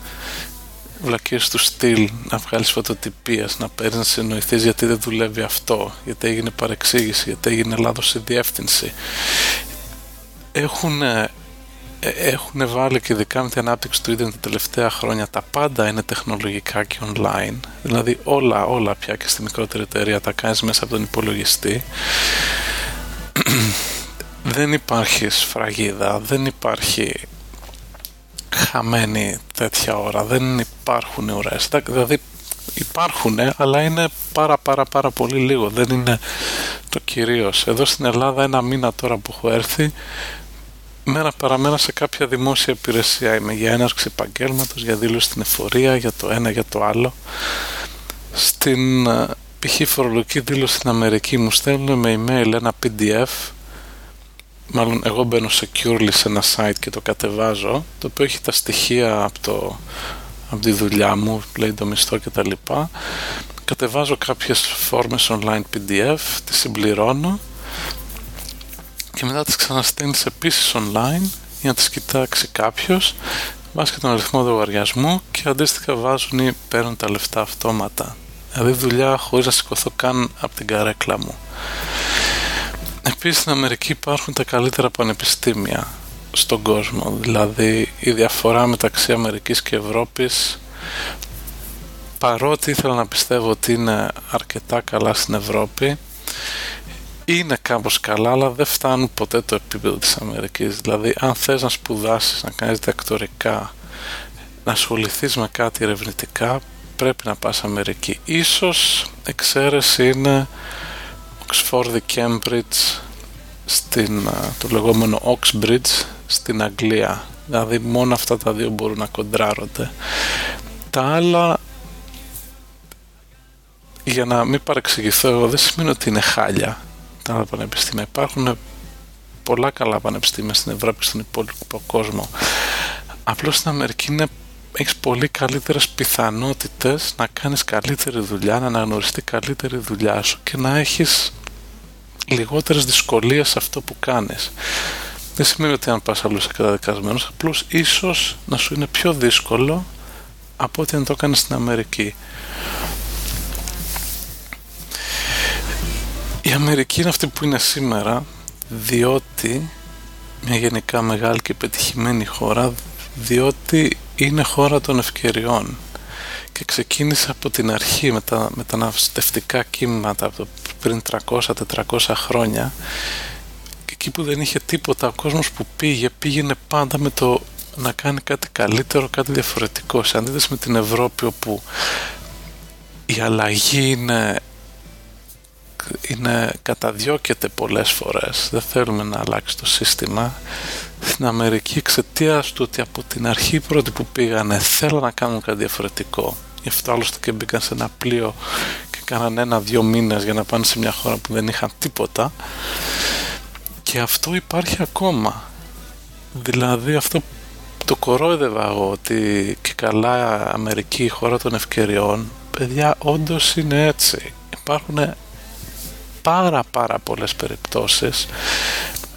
Βλακίες του στυλ, να βγάλεις φωτοτυπίες, να παίρνεις να συνοηθείς γιατί δεν δουλεύει αυτό, γιατί έγινε παρεξήγηση, γιατί έγινε λάθος η διεύθυνση. Έχουν ε, έχουν βάλει και ειδικά με την ανάπτυξη του ίντερνετ τα τελευταία χρόνια τα πάντα είναι τεχνολογικά και online. Δηλαδή όλα όλα πια και στη μικρότερη εταιρεία τα κάνεις μέσα από τον υπολογιστή. Δεν υπάρχει σφραγίδα δεν υπάρχει χαμένη τέτοια ώρα δεν υπάρχουν ώρες δηλαδή υπάρχουν αλλά είναι πάρα πάρα πάρα πολύ λίγο. Δεν είναι το κυρίως. Εδώ στην Ελλάδα ένα μήνα τώρα που έχω έρθει μέρα παραμένα σε κάποια δημόσια υπηρεσία είμαι για έναρξη επαγγέλματος, για δήλωση στην εφορία, για το ένα, για το άλλο. Στην ε, π.χ. φορολογική δήλωση στην Αμερική μου στέλνουν με email ένα PDF μάλλον εγώ μπαίνω securely σε ένα site και το κατεβάζω το οποίο έχει τα στοιχεία από, το, από τη δουλειά μου λέει το μισθό και τα λοιπά κατεβάζω κάποιες φόρμες online PDF τις συμπληρώνω και μετά τις ξαναστέλνεις επίσης online για να τις κοιτάξει κάποιος. Βάζεις και τον αριθμό λογαριασμού και αντίστοιχα βάζουν ή παίρνουν τα λεφτά αυτόματα. Δηλαδή δουλειά χωρίς να σηκωθώ καν από την καρέκλα μου. Επίσης στην Αμερική υπάρχουν τα καλύτερα πανεπιστήμια στον κόσμο. Δηλαδή η διαφορά μεταξύ Αμερικής και Ευρώπης παρότι ήθελα να πιστεύω ότι είναι αρκετά καλά στην Ευρώπη είναι κάπως καλά αλλά δεν φτάνουν ποτέ το επίπεδο της Αμερικής. Δηλαδή αν θες να σπουδάσεις, να κάνεις διακτορικά να ασχοληθείς με κάτι ερευνητικά πρέπει να πας Αμερική. Ίσως εξαίρεση είναι Oxford Cambridge στην, το λεγόμενο Oxbridge στην Αγγλία. Δηλαδή μόνο αυτά τα δύο μπορούν να κοντράρονται. Τα άλλα για να μην παρεξηγηθώ εγώ δεν σημαίνει ότι είναι χάλια τα άλλα πανεπιστήμια. Υπάρχουν πολλά καλά πανεπιστήμια στην Ευρώπη και στον υπόλοιπο κόσμο. Απλώς στην Αμερική είναι, έχεις πολύ καλύτερες πιθανότητες να κάνεις καλύτερη δουλειά, να αναγνωριστεί καλύτερη δουλειά σου και να έχεις λιγότερες δυσκολίες σε αυτό που κάνεις. Δεν σημαίνει ότι αν πας αλλού είσαι καταδικασμένος, απλώς ίσως να σου είναι πιο δύσκολο από ό,τι αν το κάνεις στην Αμερική. Η Αμερική είναι αυτή που είναι σήμερα διότι μια γενικά μεγάλη και πετυχημένη χώρα διότι είναι χώρα των ευκαιριών. Και ξεκίνησε από την αρχή με τα μεταναστευτικά κύματα από πριν 300-400 χρόνια. Και εκεί που δεν είχε τίποτα ο κόσμος που πήγε πήγαινε πάντα με το να κάνει κάτι καλύτερο, κάτι διαφορετικό. Σε αντίθεση με την Ευρώπη όπου η αλλαγή είναι είναι καταδιώκεται πολλές φορές. Δεν θέλουμε να αλλάξει το σύστημα. Στην Αμερική εξαιτία του ότι από την αρχή πρώτοι που πήγανε θέλουν να κάνουν κάτι διαφορετικό γι' αυτό άλλωστε και μπήκαν σε ένα πλοίο και κάναν ένα-δυο μήνες για να πάνε σε μια χώρα που δεν είχαν τίποτα. Και αυτό υπάρχει ακόμα. Δηλαδή αυτό το κορόιδευα εγώ ότι και καλά Αμερική η χώρα των ευκαιριών παιδιά όντως είναι έτσι. Υπάρχουν πάρα πάρα πολλές περιπτώσεις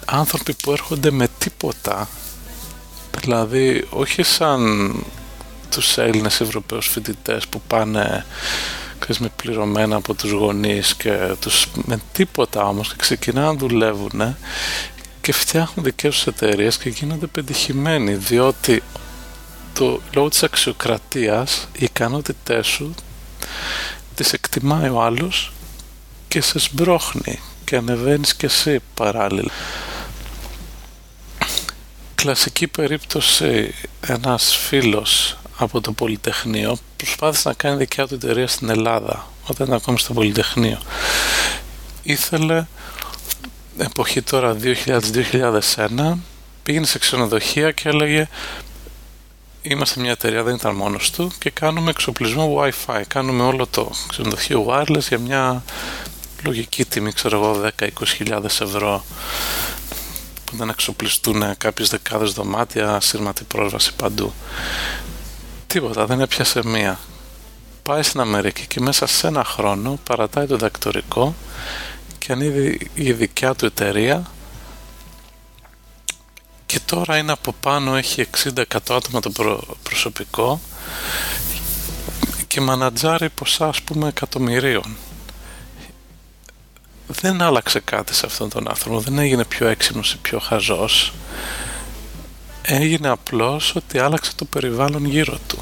άνθρωποι που έρχονται με τίποτα. Δηλαδή όχι σαν τους Έλληνες Ευρωπαίους φοιτητές που πάνε ξέρεις, με πληρωμένα από τους γονείς και τους με τίποτα όμως και ξεκινάνε να δουλεύουν και φτιάχνουν δικές τους εταιρείες και γίνονται πετυχημένοι διότι το, λόγω της αξιοκρατίας οι ικανότητές σου τις εκτιμάει ο άλλος και σε σμπρώχνει και ανεβαίνεις και εσύ παράλληλα. Κλασική περίπτωση ένας φίλος από το Πολυτεχνείο προσπάθησε να κάνει δικιά του εταιρεία στην Ελλάδα όταν ήταν ακόμη στο Πολυτεχνείο. Ήθελε εποχή τώρα 2000-2001 πήγαινε σε ξενοδοχεία και έλεγε είμαστε μια εταιρεία, δεν ήταν μόνος του και κάνουμε εξοπλισμό Wi-Fi κάνουμε όλο το ξενοδοχείο wireless για μια λογική τιμή ξέρω εγώ 10-20 ευρώ που δεν εξοπλιστούν κάποιες δεκάδες δωμάτια σύρματη πρόσβαση παντού. Τίποτα δεν έπιασε μία. Πάει στην Αμερική και μέσα σε ένα χρόνο παρατάει το δακτορικό και ανοίγει η δικιά του εταιρεία και τώρα είναι από πάνω έχει 60-100 άτομα το προσωπικό και μανατζάρει ποσά ας πούμε εκατομμυρίων δεν άλλαξε κάτι σε αυτόν τον άνθρωπο δεν έγινε πιο έξυπνος ή πιο χαζός. Έγινε απλώς ότι άλλαξε το περιβάλλον γύρω του.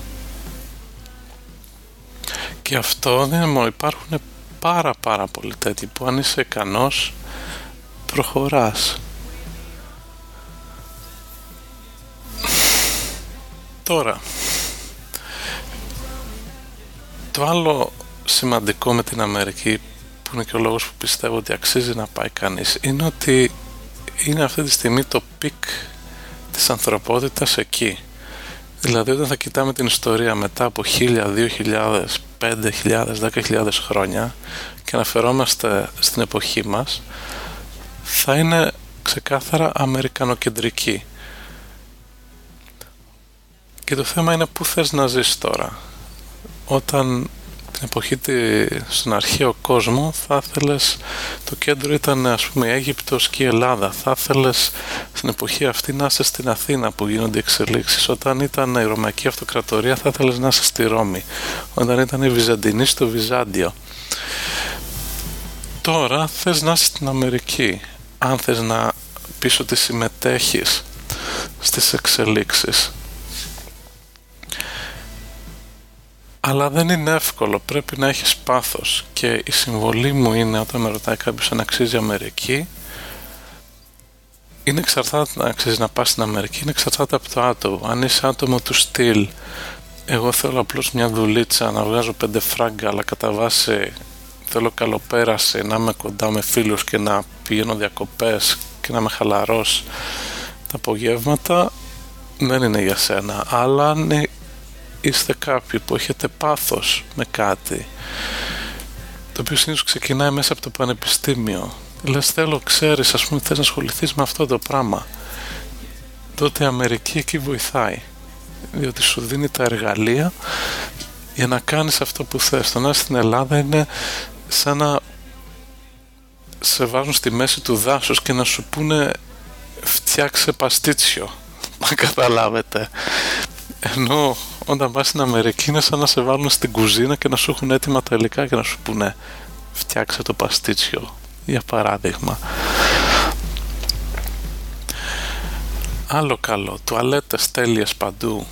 Και αυτό δεν είναι μόνο υπάρχουν πάρα πάρα πολλοί τέτοιοι που αν είσαι ικανός προχωράς. Τώρα το άλλο σημαντικό με την Αμερική που είναι και ο λόγος που πιστεύω ότι αξίζει να πάει κανείς είναι ότι είναι αυτή τη στιγμή το peak της ανθρωπότητας εκεί. Δηλαδή όταν θα κοιτάμε την ιστορία μετά από χίλια, δύο χιλιάδες, πέντε χιλιάδες, δέκα χιλιάδες χρόνια και αναφερόμαστε στην εποχή μας θα είναι ξεκάθαρα αμερικανοκεντρική. Και το θέμα είναι πού θες να ζεις τώρα. Όταν την εποχή στον αρχαίο κόσμο θα ήθελες το κέντρο ήταν ας πούμε η Αίγυπτος και η Ελλάδα. Θα ήθελες στην εποχή αυτή να είσαι στην Αθήνα που γίνονται εξελίξεις. Όταν ήταν η Ρωμαϊκή Αυτοκρατορία θα ήθελες να είσαι στη Ρώμη. Όταν ήταν η Βυζαντινή στο Βυζάντιο. Τώρα θες να είσαι στην Αμερική αν θες να πεις ότι συμμετέχεις στις εξελίξεις αλλά δεν είναι εύκολο, πρέπει να έχεις πάθος και η συμβολή μου είναι όταν με ρωτάει κάποιος αν αξίζει Αμερική είναι εξαρτάται να αξίζει να πας στην Αμερική, είναι εξαρτάται από το άτομο. Αν είσαι άτομο του στυλ, εγώ θέλω απλώς μια δουλίτσα να βγάζω πέντε φράγκα, αλλά κατά βάση θέλω καλοπέραση, να είμαι κοντά με φίλους και να πηγαίνω διακοπές και να είμαι χαλαρός τα απογεύματα, δεν είναι για σένα. Αλλά αν είστε κάποιοι που έχετε πάθος με κάτι το οποίο συνήθως ξεκινάει μέσα από το πανεπιστήμιο. Λες θέλω ξέρεις ας πούμε θες να ασχοληθείς με αυτό το πράγμα τότε η Αμερική εκεί βοηθάει διότι σου δίνει τα εργαλεία για να κάνεις αυτό που θες. Το να στην Ελλάδα είναι σαν να σε βάζουν στη μέση του δάσους και να σου πούνε φτιάξε παστίτσιο να καταλάβετε ενώ όταν πας στην Αμερική είναι σαν να σε βάλουν στην κουζίνα και να σου έχουν έτοιμα τα υλικά και να σου πούνε φτιάξε το παστίτσιο για παράδειγμα άλλο καλό τουαλέτες τέλειες παντού.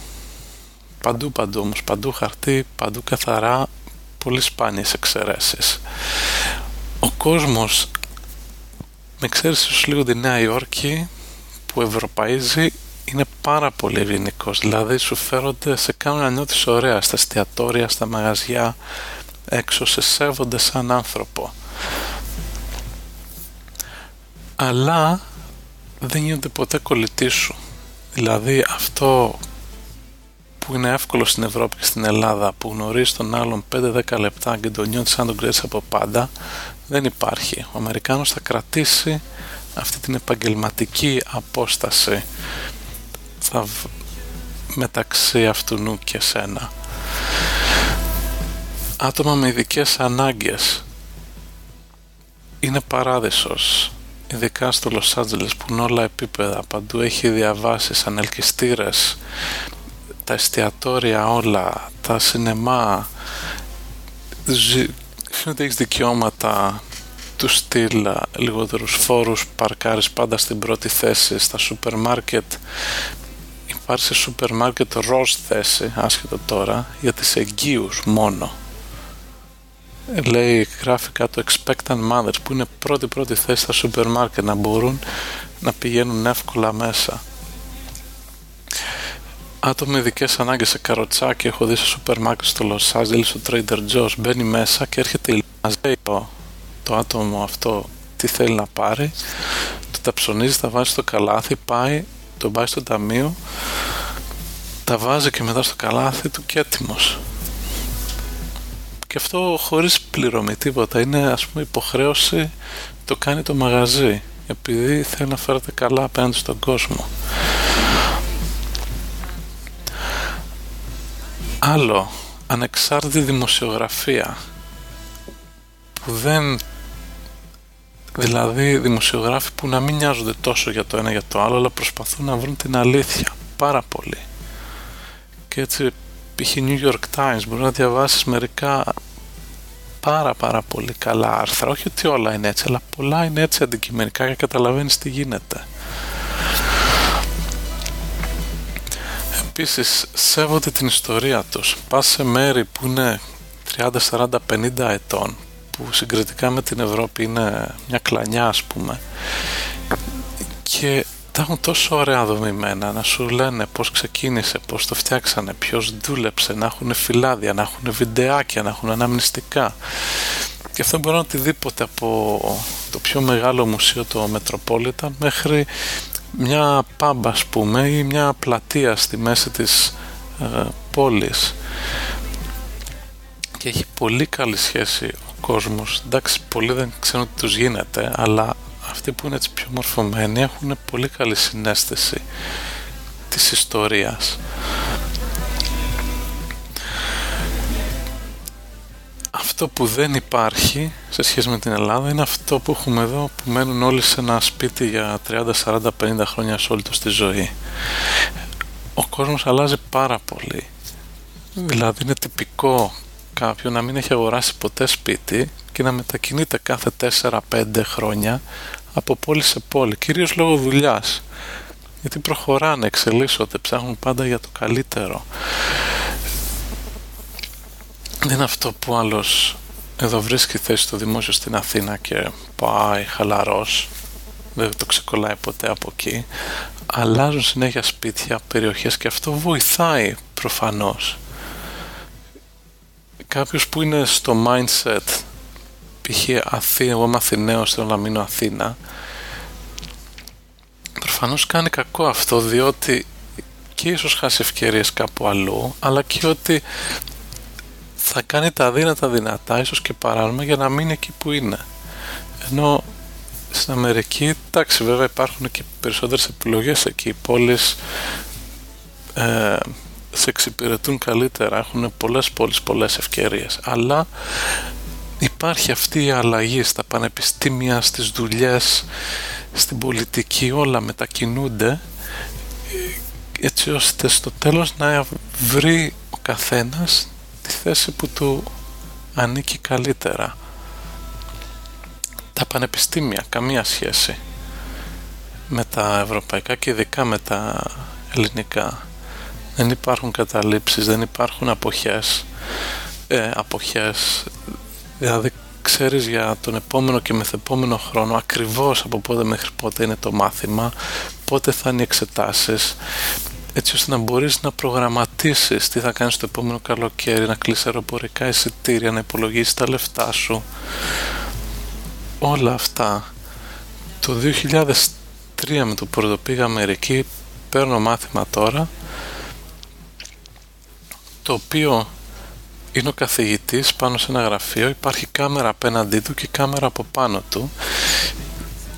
Παντού παντού όμως παντού χαρτί παντού καθαρά πολύ σπάνιες εξαιρέσεις. Ο κόσμος με εξαίρεση λίγο τη Νέα Υόρκη που ευρωπαίζει είναι πάρα πολύ ευγενικό. Δηλαδή σου φέρονται, σε κάνουν να νιώθεις ωραία στα εστιατόρια, στα μαγαζιά, έξω σε σέβονται σαν άνθρωπο. Αλλά δεν γίνονται ποτέ κολλητοί σου. Δηλαδή αυτό που είναι εύκολο στην Ευρώπη και στην Ελλάδα που γνωρίζεις τον άλλον 5-10 λεπτά και τον νιώθεις σαν τον ξέρει από πάντα δεν υπάρχει. Ο Αμερικάνος θα κρατήσει αυτή την επαγγελματική απόσταση θα μεταξύ αυτού και σένα. Άτομα με ειδικές ανάγκες. Είναι παράδεισος ειδικά στο Λος Άντζελες που είναι όλα επίπεδα παντού έχει διαβάσεις, ανελκυστήρες τα εστιατόρια όλα τα σινεμά. Φαίνεται έχεις δικαιώματα του στυλ λιγότερους φόρους παρκάρεις πάντα στην πρώτη θέση στα σούπερ μάρκετ υπάρχει σε σούπερ μάρκετ ροζ θέση άσχετο τώρα για τις εγγύους μόνο. Λέει γράφει κάτω expectant mothers που είναι πρώτη πρώτη θέση στα σούπερ μάρκετ να μπορούν να πηγαίνουν εύκολα μέσα. Άτομο με ειδικές ανάγκες σε καροτσάκι έχω δει στο σούπερ μάρκετ στο Los Angeles στο Trader Joe's μπαίνει μέσα και έρχεται η το, το άτομο αυτό τι θέλει να πάρει το τα ψωνίζει, τα βάζει στο καλάθι πάει, το πάει στο ταμείο τα βάζει και μετά στο καλάθι του και έτοιμος. Και αυτό χωρίς πληρωμή τίποτα. Είναι ας πούμε υποχρέωση το κάνει το μαγαζί επειδή θέλει να φέρετε καλά απέναντι στον κόσμο. Άλλο ανεξάρτητη δημοσιογραφία που δεν δηλαδή δημοσιογράφοι που να μην νοιάζονται τόσο για το ένα για το άλλο αλλά προσπαθούν να βρουν την αλήθεια πάρα πολύ. Και έτσι π.χ. New York Times μπορεί να διαβάσεις μερικά πάρα πάρα πολύ καλά άρθρα. Όχι ότι όλα είναι έτσι αλλά πολλά είναι έτσι αντικειμενικά και καταλαβαίνεις τι γίνεται. Επίσης σέβονται την ιστορία τους. Πας σε μέρη που είναι 30, 40, 50 ετών που συγκριτικά με την Ευρώπη είναι μια κλανιά ας πούμε. Και τα έχουν τόσο ωραία δομημένα να σου λένε πώς ξεκίνησε, πώς το φτιάξανε, ποιος δούλεψε, να έχουν φυλάδια, να έχουν βιντεάκια, να έχουν αναμνηστικά. Και αυτό μπορεί να είναι οτιδήποτε από το πιο μεγάλο μουσείο το Metropolitan μέχρι μια πάμπα ας πούμε ή μια πλατεία στη μέση της ε, πόλης. Και έχει πολύ καλή σχέση ο κόσμος. Εντάξει πολλοί δεν ξέρουν τι τους γίνεται αλλά αυτοί που είναι έτσι πιο μορφωμένοι έχουν πολύ καλή συνέστηση της ιστορίας. Αυτό που δεν υπάρχει σε σχέση με την Ελλάδα είναι αυτό που έχουμε εδώ που μένουν όλοι σε ένα σπίτι για 30, 40, 50 χρόνια σε όλη τους τη ζωή. Ο κόσμος αλλάζει πάρα πολύ. Δηλαδή είναι τυπικό κάποιον να μην έχει αγοράσει ποτέ σπίτι και να μετακινείται κάθε 4-5 χρόνια από πόλη σε πόλη, κυρίως λόγω δουλειάς. Γιατί προχωράνε, εξελίσσονται, ψάχνουν πάντα για το καλύτερο. Δεν είναι αυτό που άλλος εδώ βρίσκει θέση στο δημόσιο στην Αθήνα και πάει χαλαρός. Δεν το ξεκολλάει ποτέ από εκεί. Αλλάζουν συνέχεια σπίτια, περιοχές και αυτό βοηθάει προφανώς κάποιος που είναι στο mindset π.χ. Αθήνα, εγώ είμαι Αθηναίος θέλω να μείνω Αθήνα προφανώς κάνει κακό αυτό διότι και ίσως χάσει ευκαιρίες κάπου αλλού αλλά και ότι θα κάνει τα αδύνατα δυνατά, ίσως και παράνομα, για να μείνει εκεί που είναι. Ενώ στην Αμερική, εντάξει βέβαια υπάρχουν και περισσότερες επιλογές εκεί, οι πόλεις ε, σε εξυπηρετούν καλύτερα, έχουν πολλές πόλεις, πολλές ευκαιρίες, αλλά υπάρχει αυτή η αλλαγή στα πανεπιστήμια, στις δουλειές, στην πολιτική, όλα μετακινούνται έτσι ώστε στο τέλος να βρει ο καθένας τη θέση που του ανήκει καλύτερα. Τα πανεπιστήμια, καμία σχέση με τα ευρωπαϊκά και ειδικά με τα ελληνικά. Δεν υπάρχουν καταλήψεις, δεν υπάρχουν αποχές, ε, αποχές, δηλαδή ξέρεις για τον επόμενο και μεθεπόμενο χρόνο ακριβώς από πότε μέχρι πότε είναι το μάθημα πότε θα είναι οι εξετάσεις έτσι ώστε να μπορείς να προγραμματίσεις τι θα κάνεις το επόμενο καλοκαίρι, να κλείσεις αεροπορικά εισιτήρια, να υπολογίσεις τα λεφτά σου. Όλα αυτά. Το 2003 με το που πήγα Αμερική παίρνω μάθημα τώρα το οποίο είναι ο καθηγητής πάνω σε ένα γραφείο, υπάρχει κάμερα απέναντί του και κάμερα από πάνω του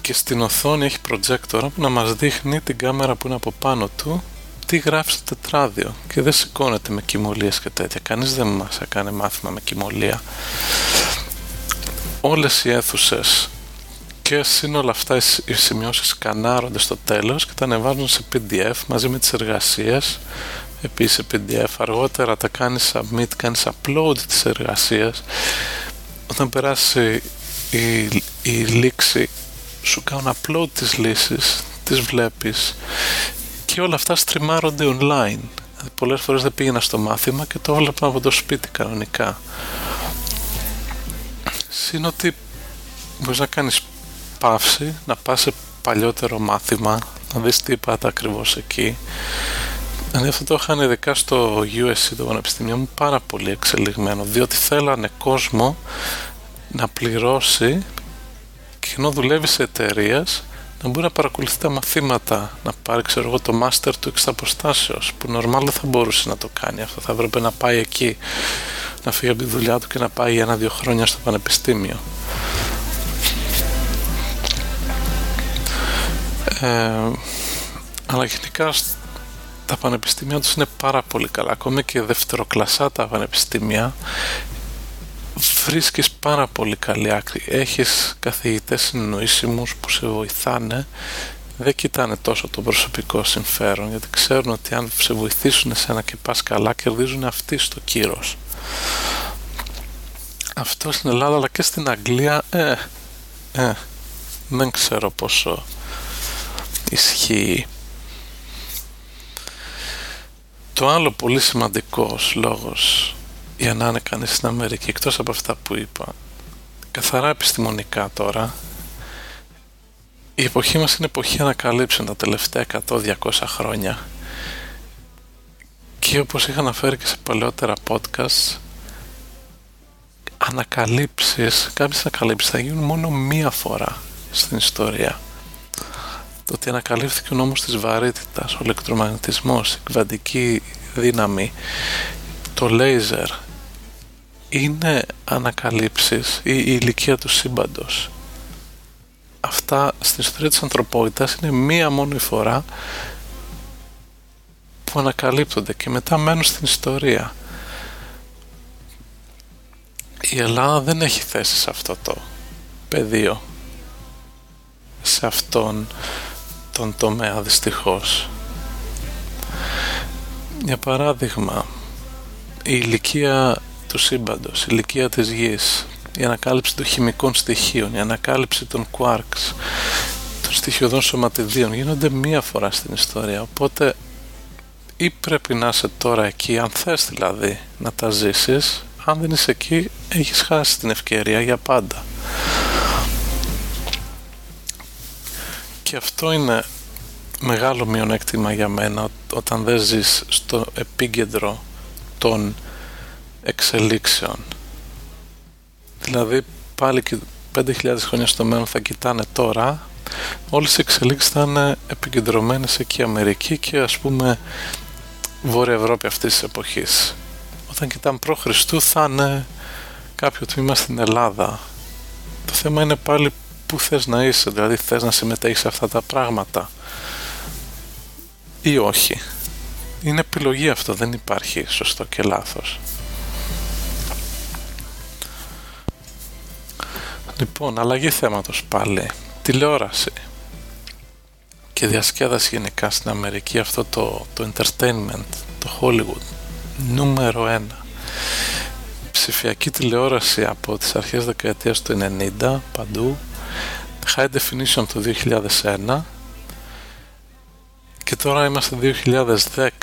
και στην οθόνη έχει προτζέκτορα που να μας δείχνει την κάμερα που είναι από πάνω του τι γράφει στο τετράδιο και δεν σηκώνεται με κοιμωλίες και τέτοια. Κανείς δεν μας έκανε μάθημα με κοιμωλία. Όλες οι αίθουσες και σύνολα αυτά οι σημειώσεις σκανάρονται στο τέλος και τα ανεβάζουν σε PDF μαζί με τις εργασίες επίσης σε PDF αργότερα τα κάνεις submit, κάνεις upload τις εργασίες όταν περάσει η, η λήξη σου κάνουν upload τις λύσεις τις βλέπεις και όλα αυτά στριμάρονται online. Δηλαδή, πολλές φορές δεν πήγαινα στο μάθημα και το έβλεπα από το σπίτι κανονικά. Συν ότι μπορείς να κάνεις παύση, να πας σε παλιότερο μάθημα, να δεις τι είπατε ακριβώς εκεί. Δηλαδή αυτό το είχαν ειδικά στο USC, το πανεπιστήμιο μου, πάρα πολύ εξελιγμένο, διότι θέλανε κόσμο να πληρώσει και ενώ δουλεύει σε εταιρείες να μπορεί να παρακολουθεί τα μαθήματα, να πάρει ξέρω εγώ το master του εξ αποστάσεως, που νορμάλ δεν θα μπορούσε να το κάνει αυτό, θα έπρεπε να πάει εκεί, να φύγει από τη δουλειά του και να πάει ένα-δύο χρόνια στο πανεπιστήμιο. Ε, αλλά γενικά τα πανεπιστήμια τους είναι πάρα πολύ καλά. Ακόμη και δευτεροκλασσά τα πανεπιστήμια βρίσκεις πάρα πολύ καλή άκρη. Έχεις καθηγητές συνεννοήσιμους που σε βοηθάνε δεν κοιτάνε τόσο το προσωπικό συμφέρον γιατί ξέρουν ότι αν σε βοηθήσουν εσένα και πας καλά κερδίζουν αυτοί στο κύρος. Αυτό στην Ελλάδα αλλά και στην Αγγλία ε, ε, δεν ξέρω πόσο ισχύει. Το άλλο πολύ σημαντικός λόγος για να είναι κανείς στην Αμερική εκτός από αυτά που είπα καθαρά επιστημονικά τώρα η εποχή μας είναι εποχή ανακαλύψεων τα τελευταία 100-200 χρόνια. Και όπως είχα αναφέρει και σε παλαιότερα podcast ανακαλύψεις, κάποιες ανακαλύψεις θα γίνουν μόνο μία φορά στην ιστορία το ότι ανακαλύφθηκε ο νόμος της βαρύτητας, ο ηλεκτρομαγνητισμός, η κβαντική δύναμη, το λέιζερ είναι ανακαλύψεις ή η ηλικία του σύμπαντος. Αυτά στην ιστορία της ανθρωπότητας είναι μία μόνη φορά που ανακαλύπτονται και μετά μένουν στην ιστορία. Η Ελλάδα δεν έχει θέση σε αυτό το πεδίο σε αυτόν τον τομέα δυστυχώς. Για παράδειγμα, η ηλικία του σύμπαντος, η ηλικία της γης, η ανακάλυψη των χημικών στοιχείων, η ανακάλυψη των quarks, των στοιχειωδών σωματιδίων γίνονται μία φορά στην ιστορία, οπότε ή πρέπει να είσαι τώρα εκεί, αν θες δηλαδή να τα ζήσεις, αν δεν είσαι εκεί έχεις χάσει την ευκαιρία για πάντα. Και αυτό είναι μεγάλο μειονέκτημα για μένα όταν δεν ζεις στο επίκεντρο των εξελίξεων. Δηλαδή πάλι και 5.000 χρόνια στο μέλλον θα κοιτάνε τώρα όλες οι εξελίξεις θα είναι επικεντρωμένες εκεί Αμερική και ας πούμε Βόρεια Ευρώπη αυτής της εποχής. Όταν κοιτάμε προ Χριστού θα είναι κάποιο τμήμα στην Ελλάδα. Το θέμα είναι πάλι πού θες να είσαι, δηλαδή θες να συμμετέχεις σε αυτά τα πράγματα ή όχι. Είναι επιλογή αυτό, δεν υπάρχει σωστό και λάθος. Λοιπόν, αλλαγή θέματος πάλι. Τηλεόραση και διασκέδαση γενικά στην Αμερική αυτό το, το entertainment, το Hollywood, νούμερο ένα. Ψηφιακή τηλεόραση από τις αρχές δεκαετίας του 90 παντού High Definition το 2001 και τώρα είμαστε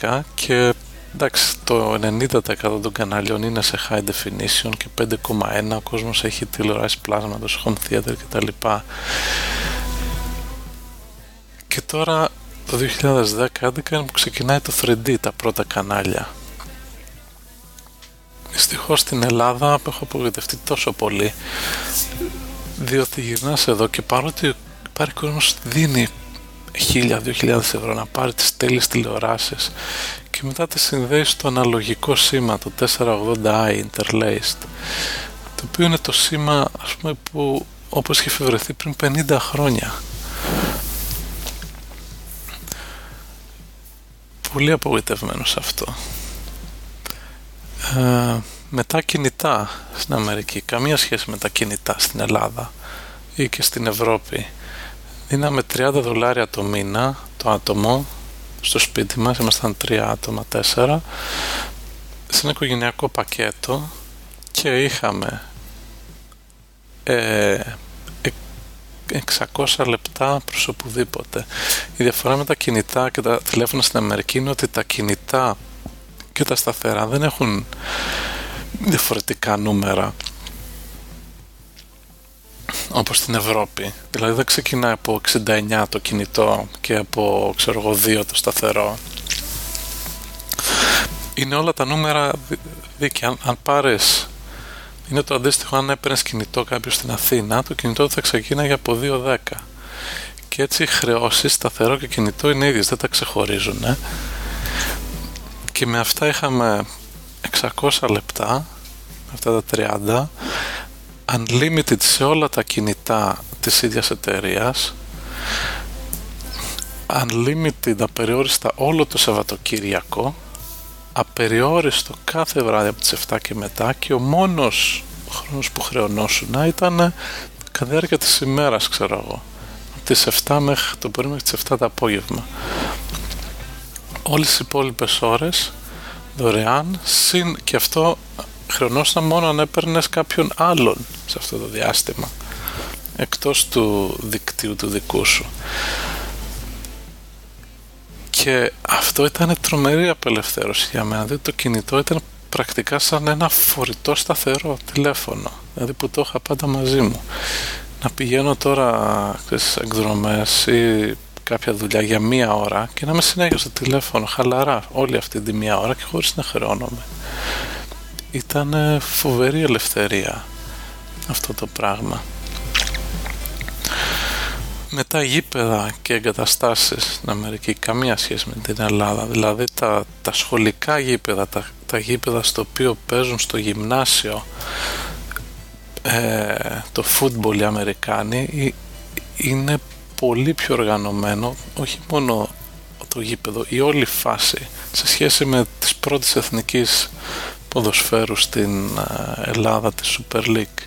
2010 και εντάξει το 90% των καναλιών είναι σε High Definition και 5,1 ο κόσμος έχει τηλεοράσει πλάσματος, home theater κτλ. Και τώρα το 2010-2011 είναι που ξεκινάει το 3D τα πρώτα κανάλια. Δυστυχώς στην Ελλάδα έχω απογοητευτεί τόσο πολύ διότι γυρνάς εδώ και παρότι υπάρχει κόσμος δίνει 1000-2000 ευρώ να πάρει τις τέλειες τηλεοράσεις και μετά τη συνδέεις στο αναλογικό σήμα το 480i interlaced το οποίο είναι το σήμα ας πούμε που όπως είχε φευρεθεί πριν 50 χρόνια. Πολύ απογοητευμένος αυτό. Ε, μετά κινητά στην Αμερική. Καμία σχέση με τα κινητά στην Ελλάδα ή και στην Ευρώπη. Δίναμε 30 δολάρια το μήνα το άτομο στο σπίτι μας. Ήμασταν τρία άτομα, τέσσερα. Σε ένα οικογενειακό πακέτο και είχαμε ε, 600 λεπτά προς οπουδήποτε. Η διαφορά με τα κινητά και τα τηλέφωνα στην Αμερική είναι ότι τα κινητά και τα σταθερά δεν έχουν διαφορετικά νούμερα όπως στην Ευρώπη. Δηλαδή δεν ξεκινάει από 69 το κινητό και από ξέρω εγώ 2 το σταθερό. Είναι όλα τα νούμερα δίκαια. Αν, αν πάρεις είναι το αντίστοιχο αν έπαιρνες κινητό κάποιος στην Αθήνα, το κινητό θα ξεκίναγε από 2-10. Και έτσι οι χρεώσεις σταθερό και κινητό είναι ίδιες, δεν τα ξεχωρίζουν. Ε. Και με αυτά είχαμε 600 λεπτά, αυτά τα 30, unlimited σε όλα τα κινητά της ίδιας εταιρείας, unlimited απεριόριστα όλο το Σαββατοκύριακο απεριόριστο κάθε βράδυ από τις 7 και μετά και ο μόνος χρόνος που χρεωνόσουν ήταν κατά διάρκεια της ημέρας ξέρω εγώ από τις 7 μέχρι το πρωί μέχρι τις 7 το απόγευμα. Όλες οι υπόλοιπες ώρες δωρεάν συν και αυτό χρεωνόσουν μόνο αν έπαιρνες κάποιον άλλον σε αυτό το διάστημα εκτός του δικτύου του δικού σου και αυτό ήταν τρομερή απελευθέρωση για μένα. Δηλαδή το κινητό ήταν πρακτικά σαν ένα φορητό σταθερό τηλέφωνο. Δηλαδή που το είχα πάντα μαζί μου. Να πηγαίνω τώρα σε εκδρομές ή κάποια δουλειά για μία ώρα και να με συνέχεια στο τηλέφωνο χαλαρά όλη αυτή τη μία ώρα και χωρίς να χρεώνομαι. Ήταν φοβερή ελευθερία αυτό το πράγμα μετά γήπεδα και εγκαταστάσεις στην Αμερική καμία σχέση με την Ελλάδα δηλαδή τα, τα σχολικά γήπεδα τα, τα γήπεδα στο οποίο παίζουν στο γυμνάσιο ε, το φούτμπολ οι Αμερικάνοι είναι πολύ πιο οργανωμένο όχι μόνο το γήπεδο η όλη φάση σε σχέση με τις πρώτες εθνικής ποδοσφαίρους στην ε, Ελλάδα τη Super League.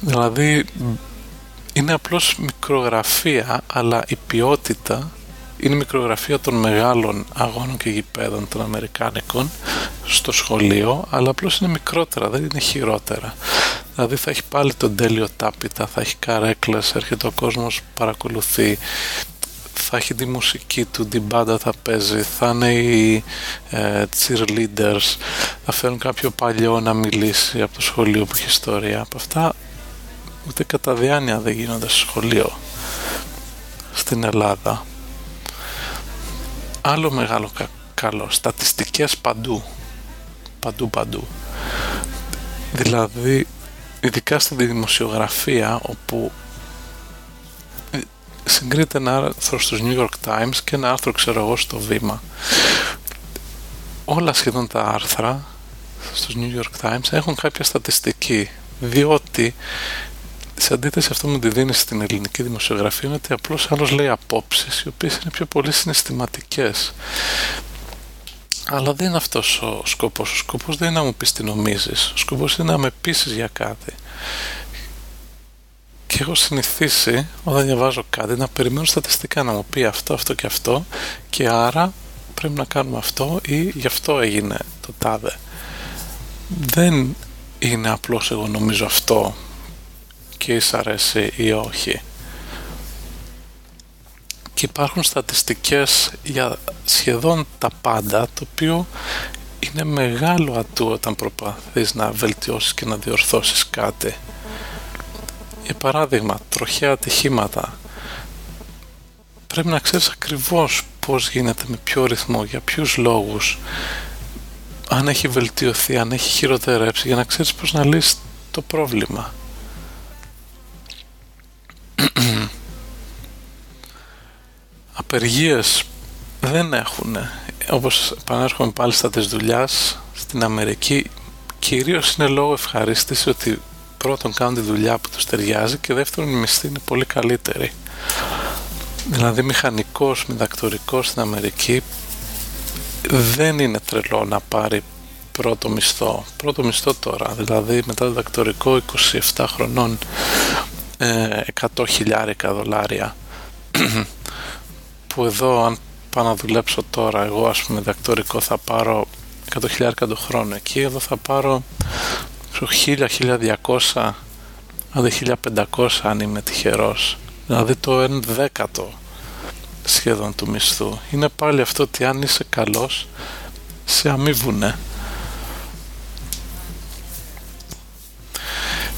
Δηλαδή είναι απλώς μικρογραφία αλλά η ποιότητα είναι μικρογραφία των μεγάλων αγώνων και γηπέδων των Αμερικάνικων στο σχολείο αλλά απλώς είναι μικρότερα, δεν είναι χειρότερα δηλαδή θα έχει πάλι τον τέλειο τάπητα θα έχει καρέκλες, έρχεται ο κόσμος παρακολουθεί. Θα έχει τη μουσική του, την μπάντα θα παίζει, θα είναι οι ε, cheerleaders, θα φέρουν κάποιο παλιό να μιλήσει από το σχολείο που έχει ιστορία. Από αυτά ούτε κατά διάνοια δεν γίνονται στο σχολείο στην Ελλάδα. Άλλο μεγάλο καλό στατιστικές παντού παντού παντού. Δηλαδή ειδικά στη δημοσιογραφία όπου συγκρίνεται ένα άρθρο στους New York Times και ένα άρθρο ξέρω εγώ στο Βήμα. Όλα σχεδόν τα άρθρα στους New York Times έχουν κάποια στατιστική διότι σε αντίθεση αυτό που τη δίνει στην ελληνική δημοσιογραφία είναι ότι απλώς άλλος λέει απόψεις οι οποίες είναι πιο πολύ συναισθηματικές αλλά δεν είναι αυτός ο σκοπός. Ο σκοπός δεν είναι να μου πεις τι νομίζεις. Ο σκοπός είναι να με πείσεις για κάτι. Και έχω συνηθίσει όταν διαβάζω κάτι να περιμένω στατιστικά να μου πει αυτό, αυτό και αυτό και άρα πρέπει να κάνουμε αυτό ή γι' αυτό έγινε το τάδε. Δεν είναι απλώς εγώ νομίζω αυτό και εις αρέσει ή όχι. Και υπάρχουν στατιστικές για σχεδόν τα πάντα, το οποίο είναι μεγάλο ατού όταν προσπαθείς να βελτιώσεις και να διορθώσεις κάτι. Για παράδειγμα, τροχαία ατυχήματα. πρέπει να ξέρεις ακριβώς πώς γίνεται, με ποιο ρυθμό, για ποιους λόγους, αν έχει βελτιωθεί, αν έχει χειροτερέψει, για να ξέρεις πώς να λύσεις το πρόβλημα. Απεργίες δεν έχουν. Όπως επανέρχομαι πάλι στα της δουλειάς, στην Αμερική κυρίως είναι λόγω ευχαρίστησης ότι πρώτον κάνουν τη δουλειά που τους ταιριάζει και δεύτερον η μισθή είναι πολύ καλύτερη. Δηλαδή μηχανικός, μηδακτορικός στην Αμερική δεν είναι τρελό να πάρει πρώτο μισθό. Πρώτο μισθό τώρα, δηλαδή μετά το διδακτορικό 27 χρονών 100 ε, χιλιάρικα δολάρια που εδώ αν πάω να δουλέψω τώρα εγώ ας πούμε διδακτορικό θα πάρω 100 χιλιάρικα το χρόνο. Εκεί εδώ θα πάρω 1000-1200 άντε 1500 αν είμαι τυχερός. Δηλαδή το 1 δέκατο σχεδόν του μισθού. Είναι πάλι αυτό ότι αν είσαι καλός σε αμείβουνε.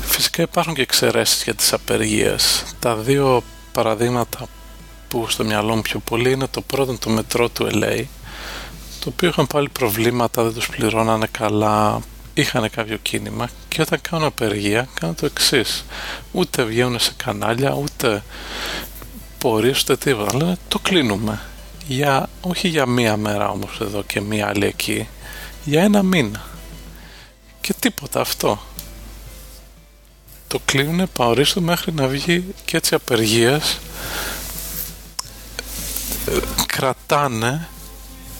Φυσικά υπάρχουν και εξαιρέσεις για τις απεργίες. Τα δύο παραδείγματα που στο μυαλό μου πιο πολύ είναι το πρώτο το μετρό του LA το οποίο είχαν πάλι προβλήματα, δεν τους πληρώνανε καλά, είχαν κάποιο κίνημα και όταν κάνουν απεργία κάνουν το εξής. Ούτε βγαίνουν σε κανάλια, ούτε πορείες, ούτε τίποτα. Λένε το κλείνουμε. Για, όχι για μία μέρα όμως εδώ και μία άλλη εκεί, για ένα μήνα. Και τίποτα αυτό. Το κλείνουν παορίστο μέχρι να βγει και έτσι απεργίες ε, κρατάνε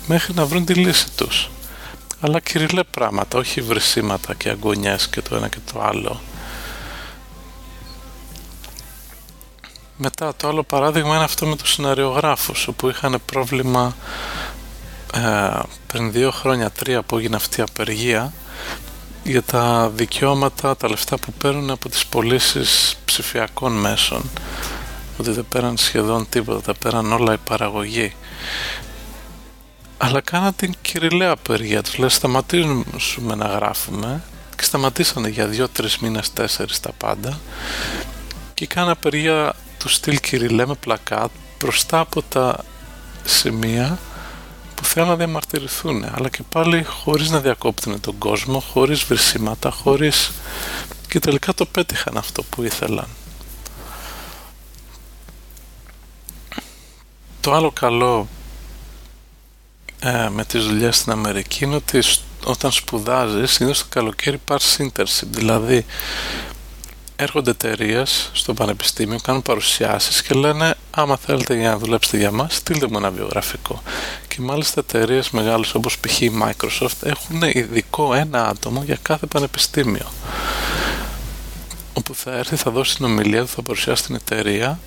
μέχρι να βρουν τη λύση τους αλλά κυριλέ πράγματα, όχι βρυσίματα και αγωνιές και το ένα και το άλλο. Μετά το άλλο παράδειγμα είναι αυτό με τους σεναριογράφους όπου είχαν πρόβλημα ε, πριν δύο χρόνια, τρία που έγινε αυτή η απεργία για τα δικαιώματα, τα λεφτά που παίρνουν από τις πωλήσεις ψηφιακών μέσων ότι δεν πέραν σχεδόν τίποτα, τα πέραν όλα η παραγωγή αλλά κάνα την κυριλαία απεργία τους λέει σταματήσουμε να γράφουμε και σταματήσανε για δύο-τρεις μήνες, τέσσερις τα πάντα και κάνα απεργία του στυλ κυριλέ με πλακάτ μπροστά από τα σημεία που θέλουν να διαμαρτυρηθούν αλλά και πάλι χωρίς να διακόπτουν τον κόσμο, χωρίς βρυσίματα, χωρίς... και τελικά το πέτυχαν αυτό που ήθελαν. Το άλλο καλό ε, με τις δουλειές στην Αμερική είναι ότι όταν σπουδάζεις συνήθως το καλοκαίρι πάρεις internship. Δηλαδή έρχονται εταιρείες στο πανεπιστήμιο, κάνουν παρουσιάσεις και λένε άμα θέλετε για να δουλέψετε για μας στείλτε μου ένα βιογραφικό και μάλιστα εταιρείες μεγάλες όπως π.χ. η Microsoft έχουν ειδικό ένα άτομο για κάθε πανεπιστήμιο. Όπου θα έρθει, θα δώσει την ομιλία του, θα παρουσιάσει την εταιρεία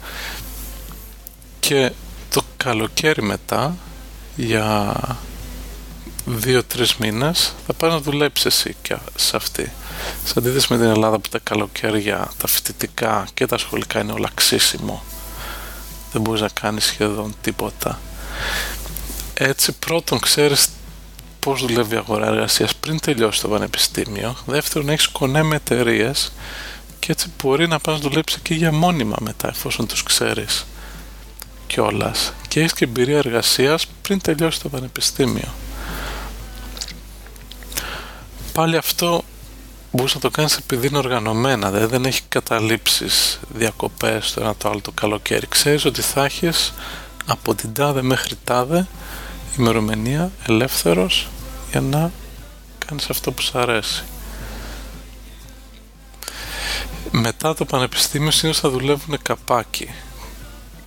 και το καλοκαίρι μετά για δύο-τρεις μήνες θα πάει να δουλέψεις εσύ και σε αυτή. Σε αντίθεση με την Ελλάδα που τα καλοκαίρια, τα φοιτητικά και τα σχολικά είναι όλα ξύσιμο. Δεν μπορείς να κάνεις σχεδόν τίποτα. Έτσι πρώτον ξέρεις πώς δουλεύει η αγορά εργασίας πριν τελειώσει το πανεπιστήμιο. Δεύτερον έχεις κονέ με εταιρείες και έτσι μπορεί να πας να δουλέψεις και για μόνιμα μετά εφόσον τους ξέρεις κιόλας και έχει και εμπειρία εργασίας πριν τελειώσει το πανεπιστήμιο. Πάλι αυτό μπορείς να το κάνεις επειδή είναι οργανωμένα, δηλαδή δεν έχει καταλήψεις, διακοπές το ένα το άλλο το καλοκαίρι. Ξέρεις ότι θα έχεις από την τάδε μέχρι τάδε ημερομηνία ελεύθερος για να κάνεις αυτό που σου αρέσει. Μετά το πανεπιστήμιο συνήθως θα δουλεύουν καπάκι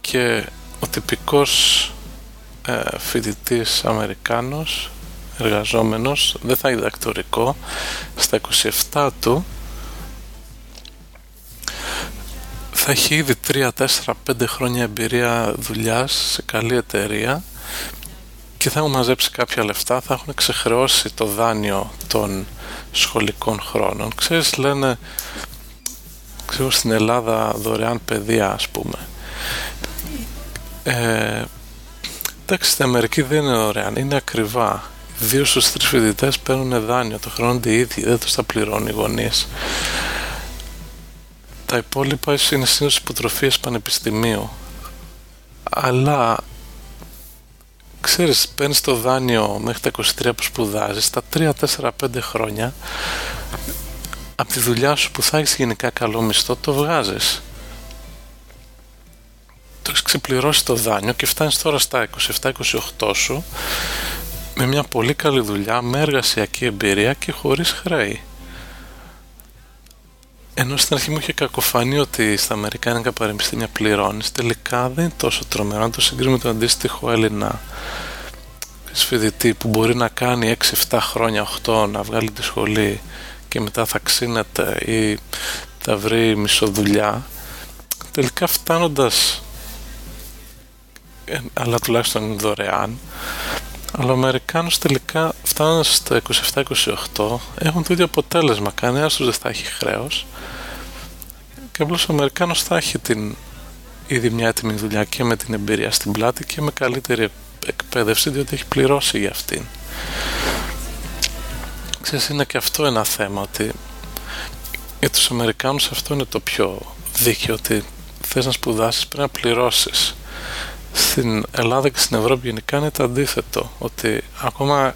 και ο τυπικός ε, φοιτητής Αμερικάνος εργαζόμενος δεν θα είναι διδακτορικό στα 27 του θα έχει ήδη 3, 4, 5 χρόνια εμπειρία δουλειάς σε καλή εταιρεία και θα έχουν μαζέψει κάποια λεφτά, θα έχουν ξεχρεώσει το δάνειο των σχολικών χρόνων. Ξέρεις, λένε, ξέρω, στην Ελλάδα δωρεάν παιδεία, ας πούμε. Ε, εντάξει, στην Αμερική δεν είναι ωραία, είναι ακριβά. Δύο στους τρεις φοιτητές παίρνουν δάνειο, το χρεώνονται οι ίδιοι, δεν τους τα πληρώνουν οι γονείς. Τα υπόλοιπα είναι συνήθω υποτροφίε πανεπιστημίου. αλλά ξέρεις παίρνεις το δάνειο μέχρι τα 23 που σπουδάζεις τα 3, 4, 5 χρόνια από τη δουλειά σου που θα έχεις γενικά καλό μισθό το βγάζεις το έχεις ξεπληρώσεις το δάνειο και φτάνεις τώρα στα 27-28 σου με μια πολύ καλή δουλειά, με εργασιακή εμπειρία και χωρίς χρέη. Ενώ στην αρχή μου είχε κακοφανεί ότι στα Αμερικάνικα πανεπιστήμια πληρώνεις, τελικά δεν είναι τόσο τρομερό. Αν το συγκρίνουμε με τον αντίστοιχο Έλληνα φοιτητή που μπορεί να κάνει 6-7 χρόνια, 8 να βγάλει τη σχολή και μετά θα ξύνεται ή θα βρει μισοδουλειά, τελικά φτάνοντας, ε, αλλά τουλάχιστον είναι δωρεάν, αλλά ο Αμερικάνος τελικά φτάνοντας στα 27-28 έχουν το ίδιο αποτέλεσμα. Κανένας τους δεν θα έχει χρέος και απλώς ο Αμερικάνος θα έχει την ήδη μια έτοιμη δουλειά και με την εμπειρία στην πλάτη και με καλύτερη εκπαίδευση διότι έχει πληρώσει για αυτήν. Ξέρεις, είναι και αυτό ένα θέμα ότι για τους Αμερικάνους αυτό είναι το πιο δίκαιο ότι θες να σπουδάσεις πρέπει να πληρώσεις στην Ελλάδα και στην Ευρώπη γενικά είναι το αντίθετο ότι ακόμα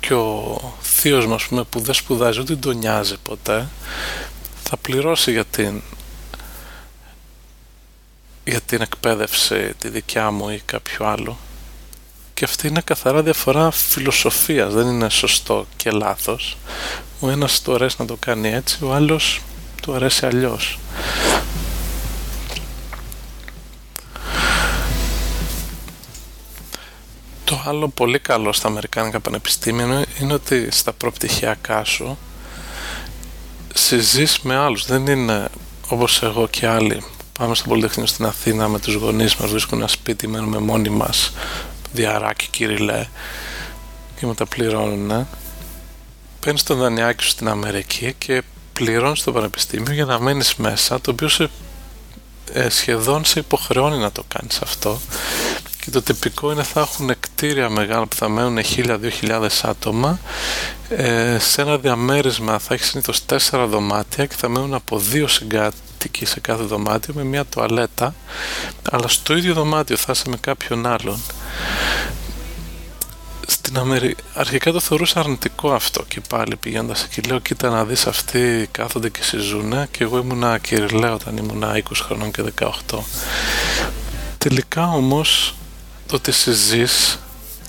και ο θείος μας που δεν σπουδάζει ούτε τον νοιάζει ποτέ θα πληρώσει για την για την εκπαίδευση τη δικιά μου ή κάποιο άλλο. Και αυτή είναι καθαρά διαφορά φιλοσοφίας. Δεν είναι σωστό και λάθος. Ο ένας του αρέσει να το κάνει έτσι ο άλλος του αρέσει αλλιώς Το άλλο πολύ καλό στα Αμερικάνικα πανεπιστήμια είναι ότι στα προπτυχιακά σου συζείς με άλλους. Δεν είναι όπως εγώ και άλλοι. Πάμε στο Πολυτεχνείο στην Αθήνα με τους γονείς μας, βρίσκουν ένα σπίτι, μένουμε μόνοι μας, διαράκι κυριλέ και μετά πληρώνουν. Παίρνεις το δανειάκι σου στην Αμερική και πληρώνεις το πανεπιστήμιο για να μένεις μέσα, το οποίο σε, ε, σχεδόν σε υποχρεώνει να το κάνεις αυτό και το τυπικό είναι θα έχουν κτίρια μεγάλα που θα μένουν 1000-2000 άτομα. Ε, σε ένα διαμέρισμα θα έχεις συνήθως 4 δωμάτια και θα μένουν από δύο συγκάτοικοι σε κάθε δωμάτιο με μια τουαλέτα. Αλλά στο ίδιο δωμάτιο θα είσαι με κάποιον άλλον. Στην Αμερική αρχικά το θεωρούσα αρνητικό αυτό και πάλι πηγαίνοντας εκεί λέω κοίτα να δεις αυτοί κάθονται και συζούνε και εγώ ήμουνα κυριλέ όταν ήμουνα 20 χρονών και 18 τελικά όμως το ότι συζείς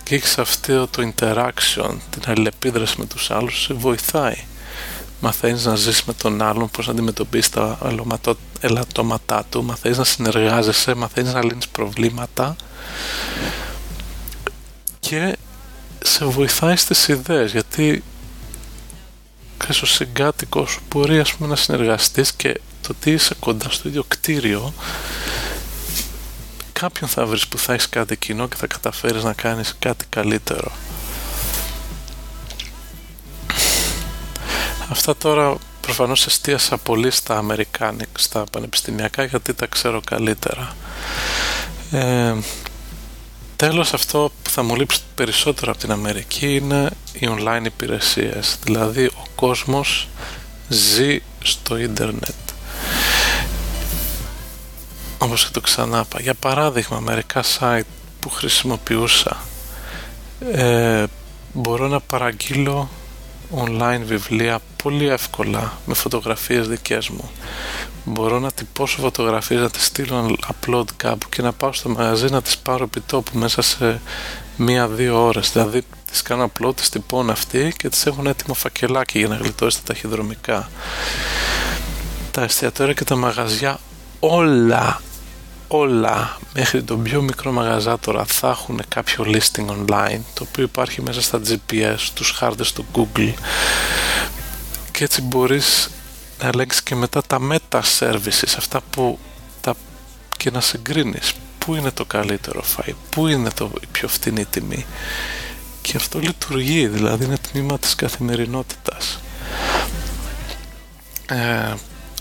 και έχεις αυτό το interaction, την αλληλεπίδραση με τους άλλους, σε βοηθάει. Μαθαίνεις να ζεις με τον άλλον, πώς να αντιμετωπίσεις τα ελαττώματά του, μαθαίνεις να συνεργάζεσαι, μαθαίνεις να λύνεις προβλήματα και σε βοηθάει στις ιδέες, γιατί και ο συγκάτοικος σου μπορεί ας πούμε, να συνεργαστείς και το ότι είσαι κοντά στο ίδιο κτίριο κάποιον θα βρεις που θα έχεις κάτι κοινό και θα καταφέρεις να κάνεις κάτι καλύτερο. Αυτά τώρα προφανώς εστίασα πολύ στα Αμερικάνικα, στα πανεπιστημιακά γιατί τα ξέρω καλύτερα. Ε, τέλος αυτό που θα μου λείψει περισσότερο από την Αμερική είναι οι online υπηρεσίες. Δηλαδή ο κόσμος ζει στο ίντερνετ όπως και το ξανά Για παράδειγμα, μερικά site που χρησιμοποιούσα ε, μπορώ να παραγγείλω online βιβλία πολύ εύκολα με φωτογραφίες δικές μου. Μπορώ να τυπώσω φωτογραφίες, να τις στείλω upload κάπου και να πάω στο μαγαζί να τις πάρω επί τόπου μέσα σε μία-δύο ώρες. Δηλαδή τις κάνω upload, τις τυπώνω αυτή και τις έχουν έτοιμο φακελάκι για να γλιτώσει τα ταχυδρομικά. Τα εστιατόρια και τα μαγαζιά όλα όλα μέχρι το πιο μικρό μαγαζά τώρα θα έχουν κάποιο listing online το οποίο υπάρχει μέσα στα GPS, τους χάρτες του Google. Και έτσι μπορείς να ελέγξεις και μετά τα meta services αυτά που τα, και να συγκρίνεις πού είναι το καλύτερο φάι, πού είναι το, η πιο φθηνή τιμή. Και αυτό λειτουργεί δηλαδή είναι τμήμα της καθημερινότητας. Ε,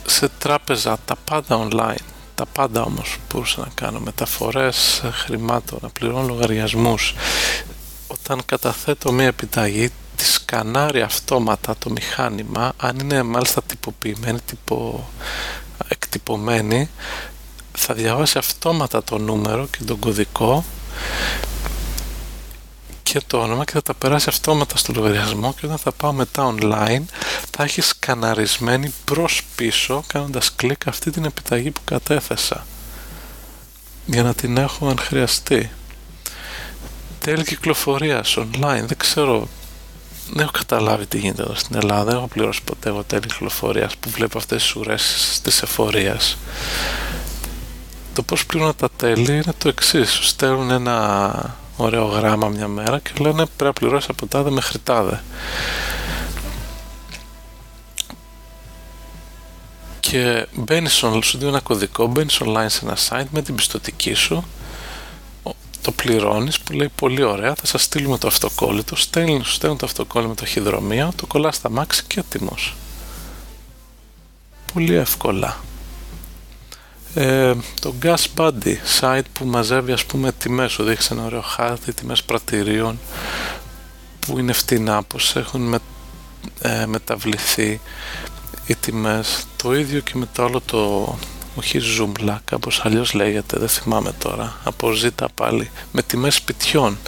σε τράπεζα τα πάντα online τα πάντα όμως μπορούσα να κάνω. Μεταφορές χρημάτων, να πληρώνω λογαριασμούς. Όταν καταθέτω μια επιταγή τη σκανάρει αυτόματα το μηχάνημα αν είναι μάλιστα τυποποιημένη, τυπο, εκτυπωμένη θα διαβάσει αυτόματα το νούμερο και τον κωδικό και το όνομα και θα τα περάσει αυτόματα στο λογαριασμό και όταν θα πάω μετά online θα έχει σκαναρισμένη προς πίσω κάνοντας κλικ αυτή την επιταγή που κατέθεσα για να την έχω αν χρειαστεί τέλη κυκλοφορίας online δεν ξέρω δεν έχω καταλάβει τι γίνεται εδώ στην Ελλάδα δεν έχω πληρώσει ποτέ εγώ τέλη κυκλοφορίας που βλέπω αυτές τις ουρές της εφορίας το πώς πληρώνω τα τέλη είναι το εξής. Σου στέλνουν ένα ωραίο γράμμα μια μέρα και λένε πρέπει να πληρώσει από τάδε μέχρι τάδε. Και μπαίνει online, σου δίνει ένα κωδικό, μπαίνει online σε ένα site με την πιστοτική σου, το πληρώνεις που λέει πολύ ωραία, θα σας στείλουμε το αυτοκόλλητο, στέλνουν, σου στέλνουν το αυτοκόλλητο με το χειδρομείο, το κολλάς στα μάξι και έτοιμος. Πολύ εύκολα ε, το Gas Buddy site που μαζεύει ας πούμε τιμές. Σου δείχνει ένα ωραίο χάρτη τιμές πρατηρίων που είναι φτηνά πως έχουν με, ε, μεταβληθεί οι τιμές. Το ίδιο και με το άλλο το όχι Zoomla κάπως αλλιώς λέγεται δεν θυμάμαι τώρα. Αποζήτα πάλι με τιμές σπιτιών.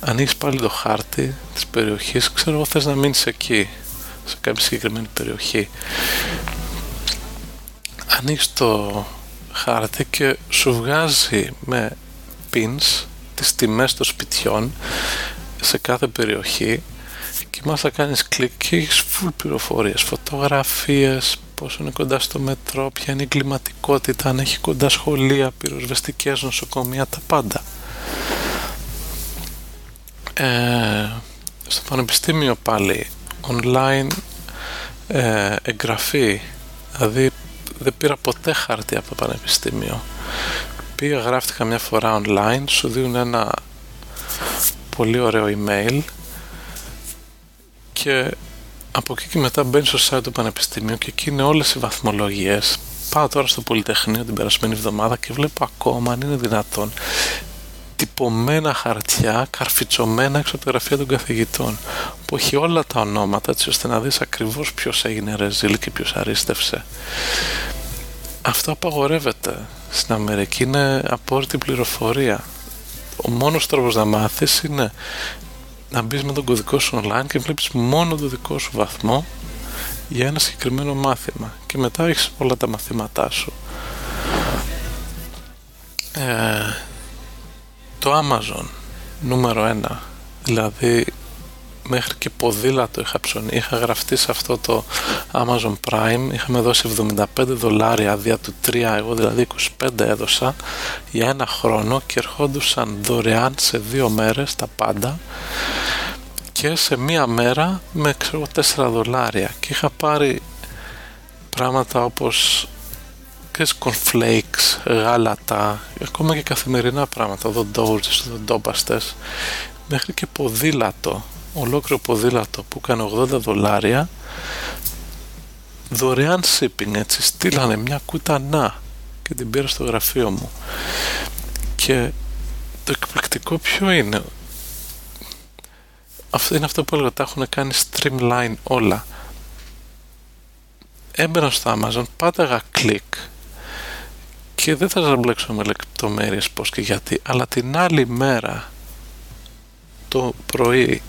Ανοίγεις πάλι το χάρτη της περιοχής ξέρω εγώ θες να μείνεις εκεί σε κάποια συγκεκριμένη περιοχή. Ανοίγεις το χάρτη και σου βγάζει με pins τις τιμές των σπιτιών σε κάθε περιοχή και μας θα κάνεις κλικ και έχεις full πληροφορίες, φωτογραφίες, πόσο είναι κοντά στο μετρό, ποια είναι η κλιματικότητα, αν έχει κοντά σχολεία, πυροσβεστικές, νοσοκομεία, τα πάντα. Ε, στο πανεπιστήμιο πάλι, online ε, εγγραφή, δηλαδή δεν πήρα ποτέ χαρτί από το πανεπιστήμιο. Πήγα, γράφτηκα μια φορά online, σου δίνουν ένα πολύ ωραίο email και από εκεί και μετά μπαίνεις στο site του πανεπιστήμιου και εκεί είναι όλες οι βαθμολογίες. Πάω τώρα στο Πολυτεχνείο την περασμένη εβδομάδα και βλέπω ακόμα αν είναι δυνατόν τυπωμένα χαρτιά, καρφιτσωμένα έξω από τη γραφεία των καθηγητών που έχει όλα τα ονόματα έτσι ώστε να δεις ακριβώς ποιος έγινε ρεζίλ και ποιος αρίστευσε. Αυτό απαγορεύεται στην Αμερική. Είναι απόρριτη πληροφορία. Ο μόνος τρόπος να μάθεις είναι να μπεις με τον κωδικό σου online και βλέπεις μόνο το δικό σου βαθμό για ένα συγκεκριμένο μάθημα. Και μετά έχεις όλα τα μαθήματά σου. Ε, το Amazon νούμερο ένα. Δηλαδή μέχρι και ποδήλατο είχα ψωνί είχα γραφτεί σε αυτό το Amazon Prime. Είχαμε δώσει 75 δολάρια δια του 3 εγώ δηλαδή 25 έδωσα για ένα χρόνο και ερχόντουσαν δωρεάν σε δύο μέρες τα πάντα. Και σε μία μέρα με ξέρω 4 δολάρια. Και είχα πάρει πράγματα όπως και cornflakes, γάλατα, ακόμα και καθημερινά πράγματα, οδοντόουρτες, οδοντόπαστες, μέχρι και ποδήλατο, ολόκληρο ποδήλατο που έκανε 80 δολάρια, δωρεάν shipping έτσι, στείλανε μια κουτανά και την πήρα στο γραφείο μου. Και το εκπληκτικό ποιο είναι, αυτό είναι αυτό που έλεγα, τα έχουν κάνει streamline όλα. Έμπαινα στο Amazon, πάταγα κλικ και δεν θα σας μπλέξω με λεπτομέρειες πώς και γιατί, αλλά την άλλη μέρα το πρωί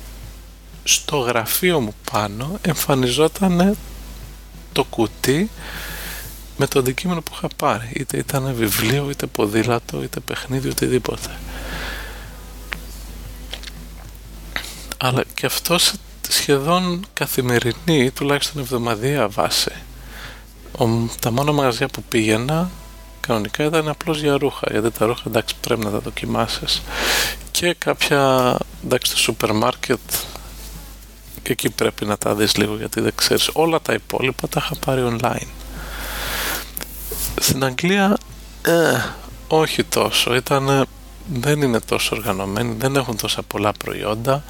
στο γραφείο μου πάνω εμφανιζόταν το κουτί με το αντικείμενο που είχα πάρει. Είτε ήταν βιβλίο, είτε ποδήλατο, είτε παιχνίδι, οτιδήποτε. Αλλά και αυτό σχεδόν καθημερινή τουλάχιστον εβδομαδία βάση Ο, τα μόνα μαγαζιά που πήγαινα κανονικά ήταν απλώς για ρούχα γιατί τα ρούχα εντάξει πρέπει να τα δοκιμάσεις. Και κάποια εντάξει το σούπερ μάρκετ και εκεί πρέπει να τα δεις λίγο γιατί δεν ξέρεις. Όλα τα υπόλοιπα τα είχα πάρει online. Στην Αγγλία ε, όχι τόσο. Ήταν δεν είναι τόσο οργανωμένοι δεν έχουν τόσα πολλά προϊόντα.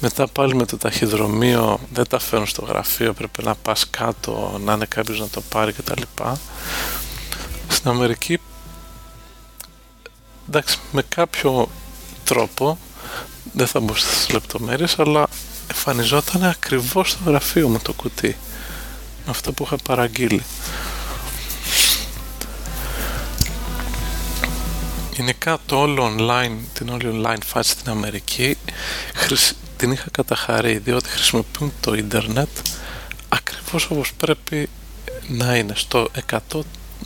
Μετά πάλι με το ταχυδρομείο δεν τα φέρνουν στο γραφείο πρέπει να πας κάτω να είναι κάποιος να το πάρει κτλ στην Αμερική εντάξει με κάποιο τρόπο δεν θα μπω στις λεπτομέρειες αλλά εμφανιζόταν ακριβώς στο γραφείο μου το κουτί αυτό που είχα παραγγείλει. Γενικά το όλο online, την όλη online φάση στην Αμερική την είχα καταχαρεί διότι χρησιμοποιούν το ίντερνετ ακριβώς όπως πρέπει να είναι στο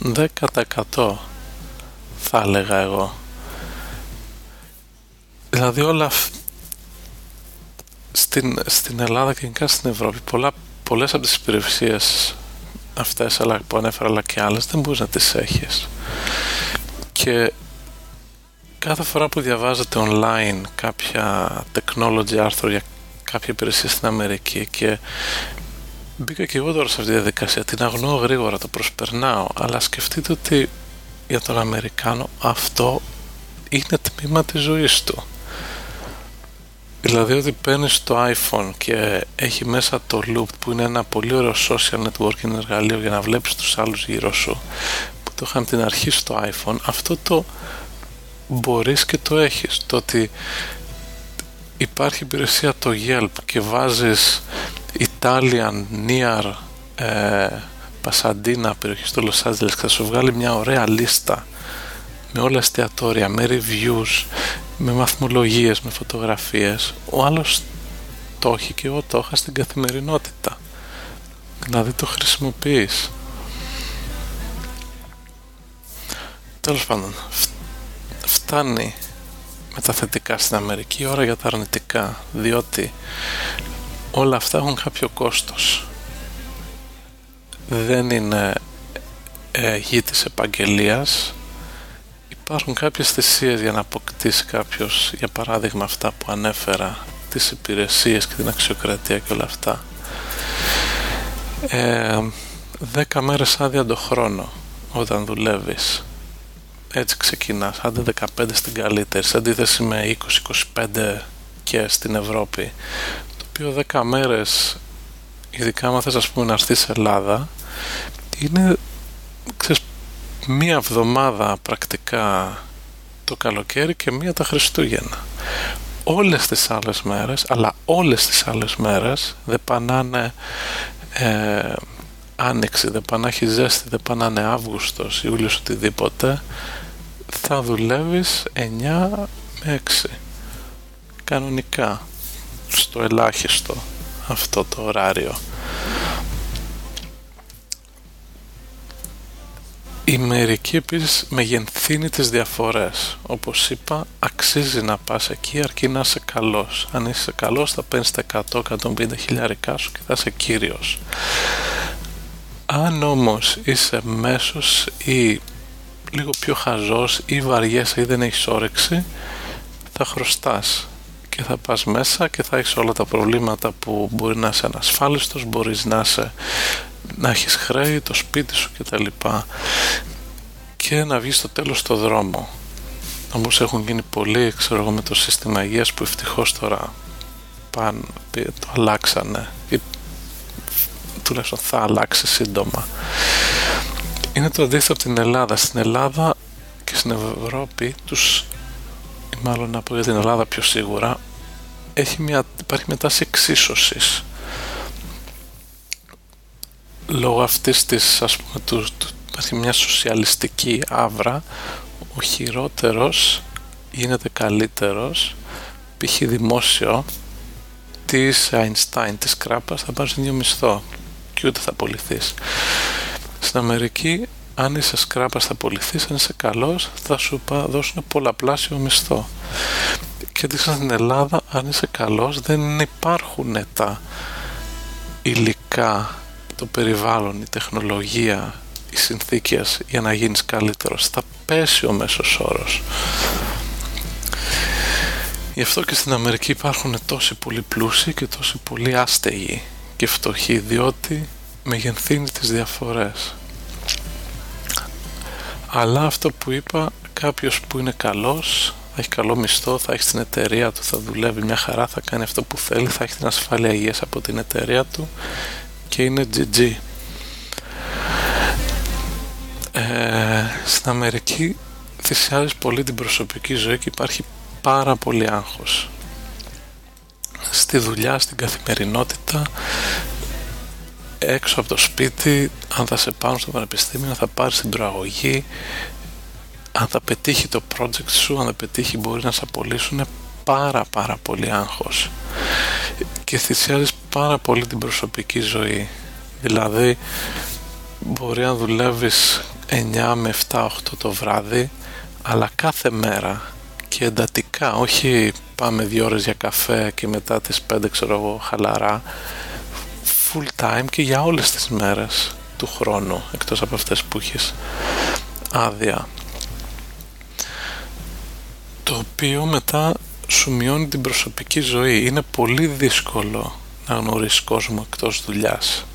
110% θα έλεγα εγώ. Δηλαδή όλα στην, στην Ελλάδα και γενικά στην Ευρώπη πολλά, πολλές από τις υπηρεσίες αυτές αλλά, που ανέφερα αλλά και άλλες δεν μπορείς να τις έχεις. Και κάθε φορά που διαβάζετε online κάποια technology άρθρο για κάποια υπηρεσία στην Αμερική και μπήκα και εγώ τώρα σε αυτή τη διαδικασία. Την αγνοώ γρήγορα, το προσπερνάω. Αλλά σκεφτείτε ότι για τον Αμερικάνο αυτό είναι τμήμα της ζωής του. Δηλαδή ότι παίρνεις το iPhone και έχει μέσα το Loop που είναι ένα πολύ ωραίο social networking εργαλείο για να βλέπεις τους άλλους γύρω σου που το είχαμε την αρχή στο iPhone αυτό το μπορείς και το έχεις. Το ότι υπάρχει υπηρεσία το Yelp και βάζεις Italian near ε, Pasadena περιοχή στο Los Angeles και θα σου βγάλει μια ωραία λίστα με όλα εστιατόρια, με reviews, με βαθμολογίες, με φωτογραφίες. Ο άλλος το έχει και εγώ το είχα στην καθημερινότητα. Δηλαδή το χρησιμοποιείς. Τέλος πάντων, φτάνει με τα θετικά στην Αμερική, ώρα για τα αρνητικά, διότι όλα αυτά έχουν κάποιο κόστος. Δεν είναι ε, γη της επαγγελίας, υπάρχουν κάποιες θυσίες για να αποκτήσει κάποιος, για παράδειγμα αυτά που ανέφερα, τις υπηρεσίες και την αξιοκρατία και όλα αυτά. Ε, 10 μέρες άδεια το χρόνο όταν δουλεύεις έτσι ξεκινάς, άντε 15 στην καλύτερη, σε αντίθεση με 20-25 και στην Ευρώπη, το οποίο 10 μέρες, ειδικά άμα θες ας πούμε να έρθεις Ελλάδα, είναι, ξέρεις, μία εβδομάδα πρακτικά το καλοκαίρι και μία τα Χριστούγεννα. Όλες τις άλλες μέρες, αλλά όλες τις άλλες μέρες δεν πανάνε ε, άνοιξη, δεν πανάχει ζέστη, δεν πανάνε Αύγουστος, Ιούλιος, οτιδήποτε θα δουλεύεις 9 με 6 κανονικά στο ελάχιστο αυτό το ωράριο Η μερική επίσης μεγενθύνει τις διαφορές. Όπως είπα, αξίζει να πας εκεί αρκεί να είσαι καλός. Αν είσαι καλός θα παίρνεις τα 100-150 χιλιάρικά σου και θα είσαι κύριος. Αν όμως είσαι μέσος ή λίγο πιο χαζός ή βαριέσαι ή δεν έχεις όρεξη θα χρωστάς και θα πας μέσα και θα έχεις όλα τα προβλήματα που μπορεί να είσαι ανασφάλιστος, μπορείς να, είσαι, να έχεις χρέη, το σπίτι σου κτλ. Και να βγεις στο τέλος στο δρόμο. Όμως έχουν γίνει πολλοί, ξέρω εγώ, με το σύστημα υγείας που ευτυχώς τώρα πάνε, το αλλάξανε ή τουλάχιστον θα αλλάξει σύντομα είναι το αντίθετο από την Ελλάδα. Στην Ελλάδα και στην Ευρώπη τους, ή μάλλον να πω για την Ελλάδα πιο σίγουρα, έχει μια, υπάρχει μια τάση εξίσωσης. Λόγω αυτής της, ας πούμε, του, του, υπάρχει μια σοσιαλιστική άβρα, ο χειρότερος γίνεται καλύτερος, π.χ. δημόσιο, της Einstein, της κράπας, θα πάρεις ίδιο μισθό και ούτε θα απολυθείς. Στην Αμερική, αν είσαι σκράπας θα απολυθείς, αν είσαι καλός, θα σου δώσουν πολλαπλάσιο μισθό. Και αντίστοιχα στην Ελλάδα, αν είσαι καλός, δεν υπάρχουν τα υλικά, το περιβάλλον, η τεχνολογία, οι συνθήκες για να γίνεις καλύτερος. Θα πέσει ο μέσος όρος. Γι' αυτό και στην Αμερική υπάρχουν τόσοι πολύ πλούσιοι και τόσοι πολύ άστεγοι και φτωχοί, διότι μεγενθύνει τις διαφορές αλλά αυτό που είπα κάποιος που είναι καλός θα έχει καλό μισθό, θα έχει την εταιρεία του, θα δουλεύει μια χαρά, θα κάνει αυτό που θέλει, θα έχει την ασφάλεια υγείας από την εταιρεία του και είναι GG. Ε, στην Αμερική θυσιάζεις πολύ την προσωπική ζωή και υπάρχει πάρα πολύ άγχος. Στη δουλειά, στην καθημερινότητα έξω από το σπίτι, αν θα σε πάρουν στο πανεπιστήμιο, θα πάρεις την προαγωγή, αν θα πετύχει το project σου, αν θα πετύχει μπορεί να σε απολύσουν. Πάρα πάρα πολύ άγχος. Και θυσιάζεις πάρα πολύ την προσωπική ζωή. Δηλαδή μπορεί να δουλεύεις 9 με 7-8 το βράδυ αλλά κάθε μέρα και εντατικά όχι πάμε δύο ώρες για καφέ και μετά τις 5 ξέρω εγώ χαλαρά full time και για όλες τις μέρες του χρόνου εκτός από αυτές που έχεις άδεια. Το οποίο μετά σου μειώνει την προσωπική ζωή. Είναι πολύ δύσκολο να γνωρίσεις κόσμο εκτός δουλειάς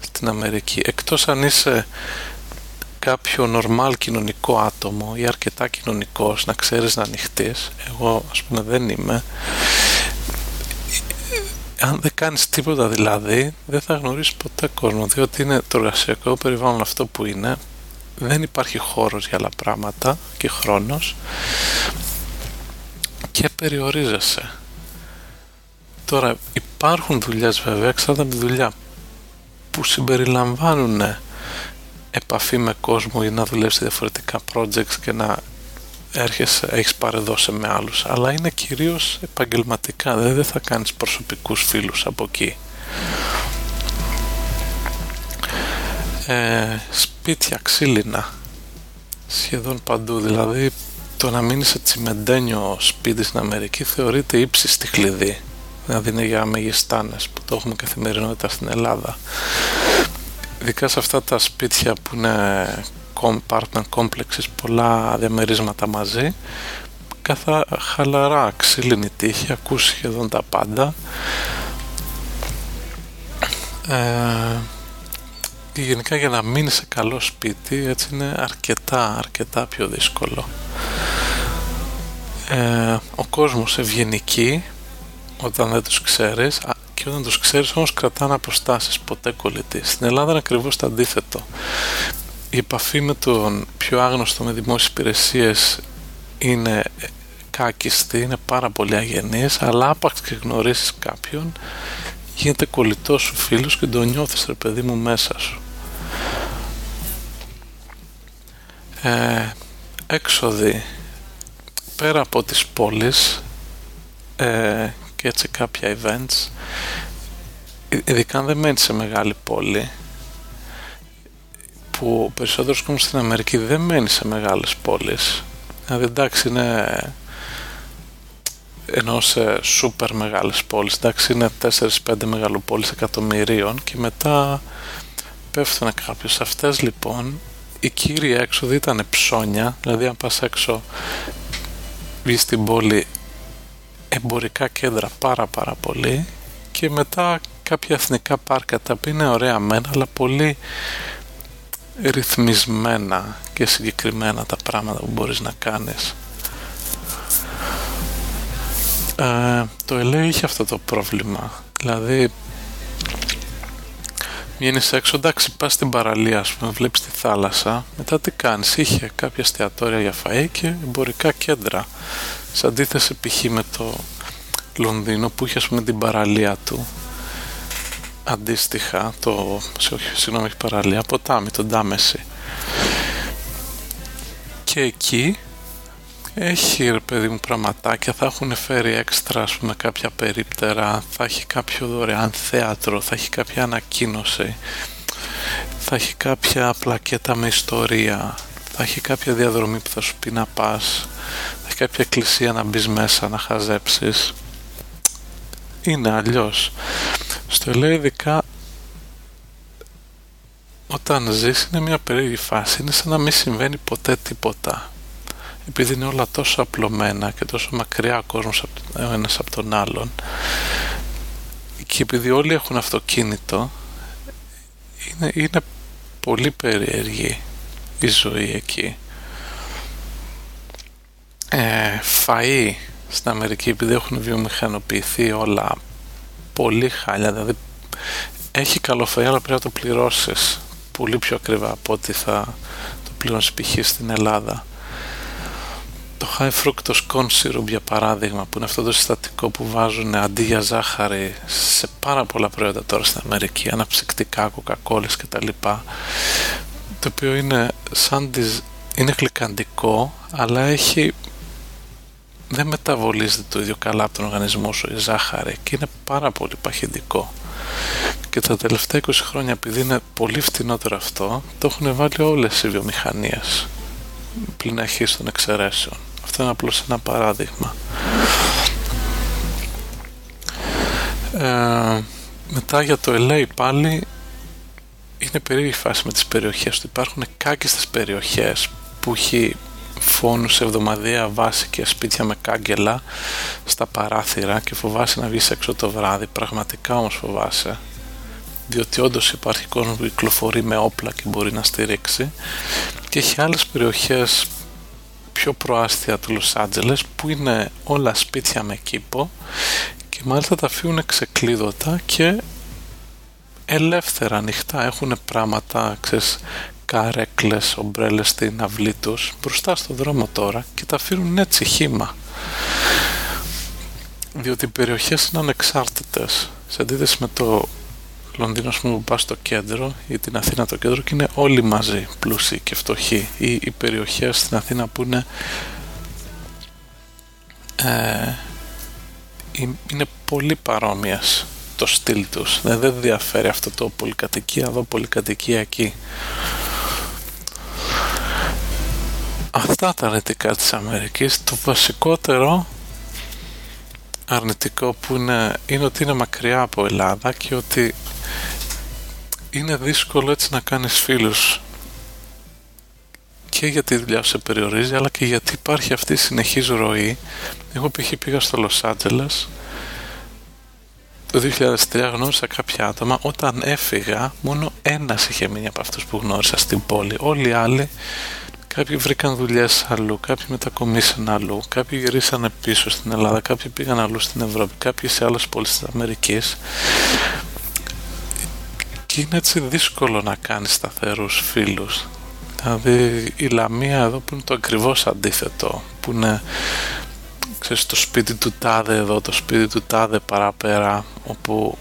στην Αμερική. Εκτός αν είσαι κάποιο νορμάλ κοινωνικό άτομο ή αρκετά κοινωνικός να ξέρεις να ανοιχτείς. Εγώ ας πούμε δεν είμαι αν δεν κάνεις τίποτα δηλαδή δεν θα γνωρίσεις ποτέ κόσμο διότι είναι το εργασιακό περιβάλλον αυτό που είναι. Δεν υπάρχει χώρος για άλλα πράγματα και χρόνος. Και περιορίζεσαι. Τώρα υπάρχουν δουλειές βέβαια εξάρτητα από τη δουλειά που συμπεριλαμβάνουν επαφή με κόσμο ή να δουλεύει διαφορετικά projects και να έρχεσαι, έχεις παρεδώσει με άλλους αλλά είναι κυρίως επαγγελματικά δηλαδή δεν θα κάνεις προσωπικούς φίλους από εκεί. Ε, σπίτια ξύλινα σχεδόν παντού δηλαδή το να μείνεις σε τσιμεντένιο σπίτι στην Αμερική θεωρείται ύψιστη κλειδί δηλαδή είναι για μεγιστάνες που το έχουμε καθημερινότητα στην Ελλάδα. Ειδικά σε αυτά τα σπίτια που είναι apartment complexes πολλά διαμερίσματα μαζί. Καθα χαλαρά ξύλινη τύχη ακούς σχεδόν τα πάντα. Ε, και γενικά για να μείνει σε καλό σπίτι έτσι είναι αρκετά αρκετά πιο δύσκολο. Ε, ο κόσμος ευγενική όταν δεν τους ξέρεις και όταν τους ξέρεις όμως κρατάνε αποστάσεις ποτέ κολλητή στην Ελλάδα είναι ακριβώς το αντίθετο η επαφή με τον πιο άγνωστο με δημόσιες υπηρεσίες είναι κάκιστη, είναι πάρα πολύ αγενής αλλά άπαξ και γνωρίσεις κάποιον γίνεται κολλητός σου φίλος και το νιώθεις ρε παιδί μου μέσα σου. Ε, έξοδοι πέρα από τις πόλεις ε, και έτσι κάποια events ειδικά αν δεν μένεις σε μεγάλη πόλη που ο περισσότερος κόσμος στην Αμερική δεν μένει σε μεγάλες πόλεις. Δηλαδή εντάξει είναι ενώ σε σούπερ μεγάλες πόλεις εντάξει είναι 4-5 μεγαλοπόλεις εκατομμυρίων και μετά πέφτουν κάποιος σε αυτές λοιπόν η κύρια έξοδη ήταν ψώνια. Δηλαδή αν πας έξω βγεις στην πόλη εμπορικά κέντρα πάρα πάρα πολύ. Και μετά κάποια εθνικά πάρκα τα οποία είναι ωραία μένα αλλά πολύ ρυθμισμένα και συγκεκριμένα τα πράγματα που μπορείς να κάνεις. Ε, το LA είχε αυτό το πρόβλημα. Δηλαδή βγαίνεις έξω εντάξει πας στην παραλία ας πούμε βλέπεις τη θάλασσα μετά τι κάνεις είχε κάποια εστιατόρια για φαΐ και εμπορικά κέντρα. Σε αντίθεση π.χ. με το Λονδίνο που είχε ας πούμε την παραλία του αντίστοιχα το, συγγνώμη παραλία, ποτάμι, το Ντάμεση και εκεί έχει ρε παιδί μου πραγματάκια, θα έχουν φέρει έξτρα ας πούμε κάποια περίπτερα, θα έχει κάποιο δωρεάν θέατρο, θα έχει κάποια ανακοίνωση, θα έχει κάποια πλακέτα με ιστορία, θα έχει κάποια διαδρομή που θα σου πει να πας, θα έχει κάποια εκκλησία να μπεις μέσα να χαζέψεις. Είναι αλλιώς; Στο λέω ειδικά όταν ζεις είναι μια περίεργη φάση, είναι σαν να μην συμβαίνει ποτέ τίποτα. Επειδή είναι όλα τόσο απλωμένα και τόσο μακριά ο κόσμος ο ένας από τον άλλον και επειδή όλοι έχουν αυτοκίνητο είναι, είναι πολύ περίεργη η ζωή εκεί. Ε, φαΐ στην Αμερική επειδή έχουν βιομηχανοποιηθεί όλα πολύ χάλια δηλαδή έχει καλοφαΐ αλλά πρέπει να το πληρώσεις πολύ πιο ακριβά από ό,τι θα το πληρώσεις π.χ. στην Ελλάδα το high fructose corn syrup για παράδειγμα που είναι αυτό το συστατικό που βάζουν αντί για ζάχαρη σε πάρα πολλά προϊόντα τώρα στην Αμερική αναψυκτικά, κοκακόλες και τα λοιπά το οποίο είναι σαν τις είναι γλυκαντικό αλλά έχει δεν μεταβολίζεται το ίδιο καλά από τον οργανισμό σου η ζάχαρη και είναι πάρα πολύ παχυντικό. Και τα τελευταία 20 χρόνια επειδή είναι πολύ φτηνότερο αυτό το έχουν βάλει όλες οι βιομηχανίες πλην αρχής των εξαιρέσεων. Αυτό είναι απλώς ένα παράδειγμα. Ε, μετά για το LA πάλι είναι περίεργη φάση με τις περιοχές του υπάρχουν κάκιστες περιοχές που έχει φόνους σε εβδομαδία βάση και σπίτια με κάγκελα στα παράθυρα και φοβάσαι να βγεις έξω το βράδυ. Πραγματικά όμως φοβάσαι διότι όντως υπάρχει κόσμο που κυκλοφορεί με όπλα και μπορεί να στηρίξει. Και έχει άλλες περιοχές πιο προάστια του Λος Άντζελες που είναι όλα σπίτια με κήπο και μάλιστα τα αφήνουν ξεκλείδωτα και ελεύθερα ανοιχτά έχουν πράγματα ξέρεις, καρέκλες, ομπρέλες στην αυλή τους. Μπροστά στο δρόμο τώρα και τα αφήνουν έτσι χήμα διότι οι περιοχές είναι ανεξάρτητες. Σε αντίθεση με το Λονδίνο πούμε, που πας στο κέντρο ή την Αθήνα το κέντρο και είναι όλοι μαζί πλούσιοι και φτωχοί. Ή οι περιοχές στην Αθήνα που είναι ε, είναι πολύ παρόμοιες το στυλ τους. Δεν, δεν διαφέρει αυτό το πολυκατοικία εδώ πολυκατοικία εκεί αυτά τα αρνητικά της Αμερικής. Το βασικότερο αρνητικό που είναι, είναι ότι είναι μακριά από Ελλάδα και ότι είναι δύσκολο έτσι να κάνεις φίλους. Και γιατί η δουλειά σου σε περιορίζει αλλά και γιατί υπάρχει αυτή η συνεχής ροή. Εγώ π.χ. πήγα στο Λος Άντζελες. Το 2003 γνώρισα κάποια άτομα. Όταν έφυγα μόνο ένας είχε μείνει από αυτούς που γνώρισα στην πόλη. Όλοι οι άλλοι Κάποιοι βρήκαν δουλειές αλλού, κάποιοι μετακομίσαν αλλού, κάποιοι γυρίσαν πίσω στην Ελλάδα, κάποιοι πήγαν αλλού στην Ευρώπη, κάποιοι σε άλλες πόλεις της Αμερικής. Και είναι έτσι δύσκολο να κάνεις σταθερούς φίλους. Δηλαδή η Λαμία εδώ που είναι το ακριβώς αντίθετο, που είναι ξέρεις, το σπίτι του τάδε εδώ, το σπίτι του τάδε παραπέρα, όπου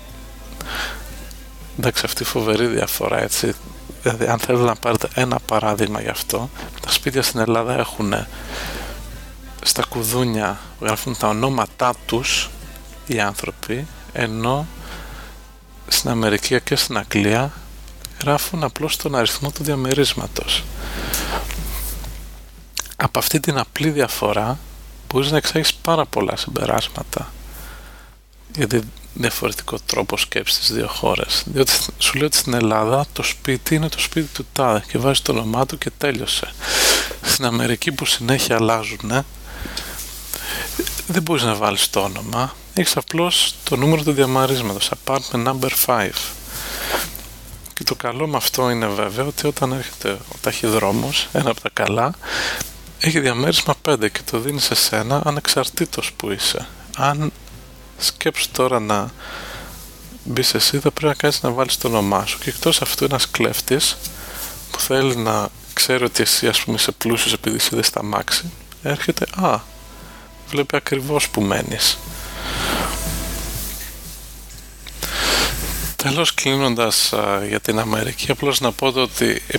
εντάξει αυτή φοβερή διαφορά έτσι Δηλαδή, αν θέλετε να πάρετε ένα παράδειγμα γι' αυτό, τα σπίτια στην Ελλάδα έχουν στα κουδούνια γράφουν τα ονόματά τους οι άνθρωποι, ενώ στην Αμερική και στην Αγγλία γράφουν απλώς τον αριθμό του διαμερίσματος. Από αυτή την απλή διαφορά μπορείς να εξάγεις πάρα πολλά συμπεράσματα. Γιατί διαφορετικό τρόπο σκέψης στις δύο χώρες. Διότι σου λέω ότι στην Ελλάδα το σπίτι είναι το σπίτι του τάδε και βάζει το όνομά του και τέλειωσε. Στην Αμερική που συνέχεια αλλάζουν δεν μπορείς να βάλεις το όνομα. Έχεις απλώς το νούμερο του διαμαρίσματος apartment number 5 και το καλό με αυτό είναι βέβαια ότι όταν έρχεται ο ταχυδρόμος ένα από τα καλά έχει διαμέρισμα 5 και το δίνεις σε σένα ανεξαρτήτως που είσαι. Αν σκέψου τώρα να μπεις εσύ θα πρέπει να κάνεις να βάλεις το όνομά σου. Και εκτός αυτού ένας κλέφτης που θέλει να ξέρει ότι εσύ ας πούμε είσαι πλούσιος επειδή είσαι στα μάξι έρχεται α βλέπει ακριβώς που μένεις Τέλος κλείνοντας για την Αμερική απλώς να πω το ότι, ε,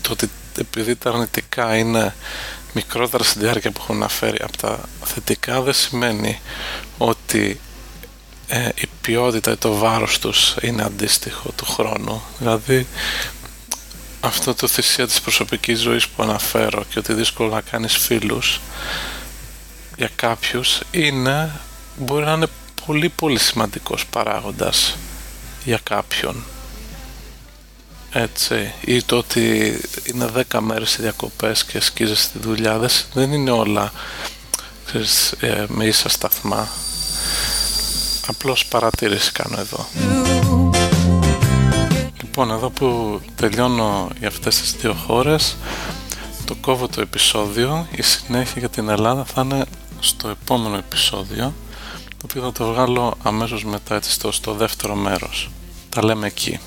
το ότι επειδή τα αρνητικά είναι μικρότερα στη διάρκεια που έχω αναφέρει από τα θετικά δεν σημαίνει ότι ε, η ποιότητα ή το βάρος τους είναι αντίστοιχο του χρόνου. Δηλαδή αυτό το θυσία της προσωπικής ζωής που αναφέρω και ότι δύσκολο να κάνεις φίλους για κάποιους είναι, μπορεί να είναι πολύ πολύ σημαντικός παράγοντας για κάποιον. Έτσι. Ή το ότι είναι 10 μέρες οι διακοπές και σκίζεσαι τη δουλειά. Δεν είναι όλα ξέρεις, ε, με ίσα σταθμά Απλώς παρατήρηση κάνω εδώ. Λοιπόν, εδώ που τελειώνω για αυτές τις δύο χώρες, το κόβω το επεισόδιο, η συνέχεια για την Ελλάδα θα είναι στο επόμενο επεισόδιο, το οποίο θα το βγάλω αμέσως μετά έτσι στο, στο δεύτερο μέρος. Τα λέμε εκεί.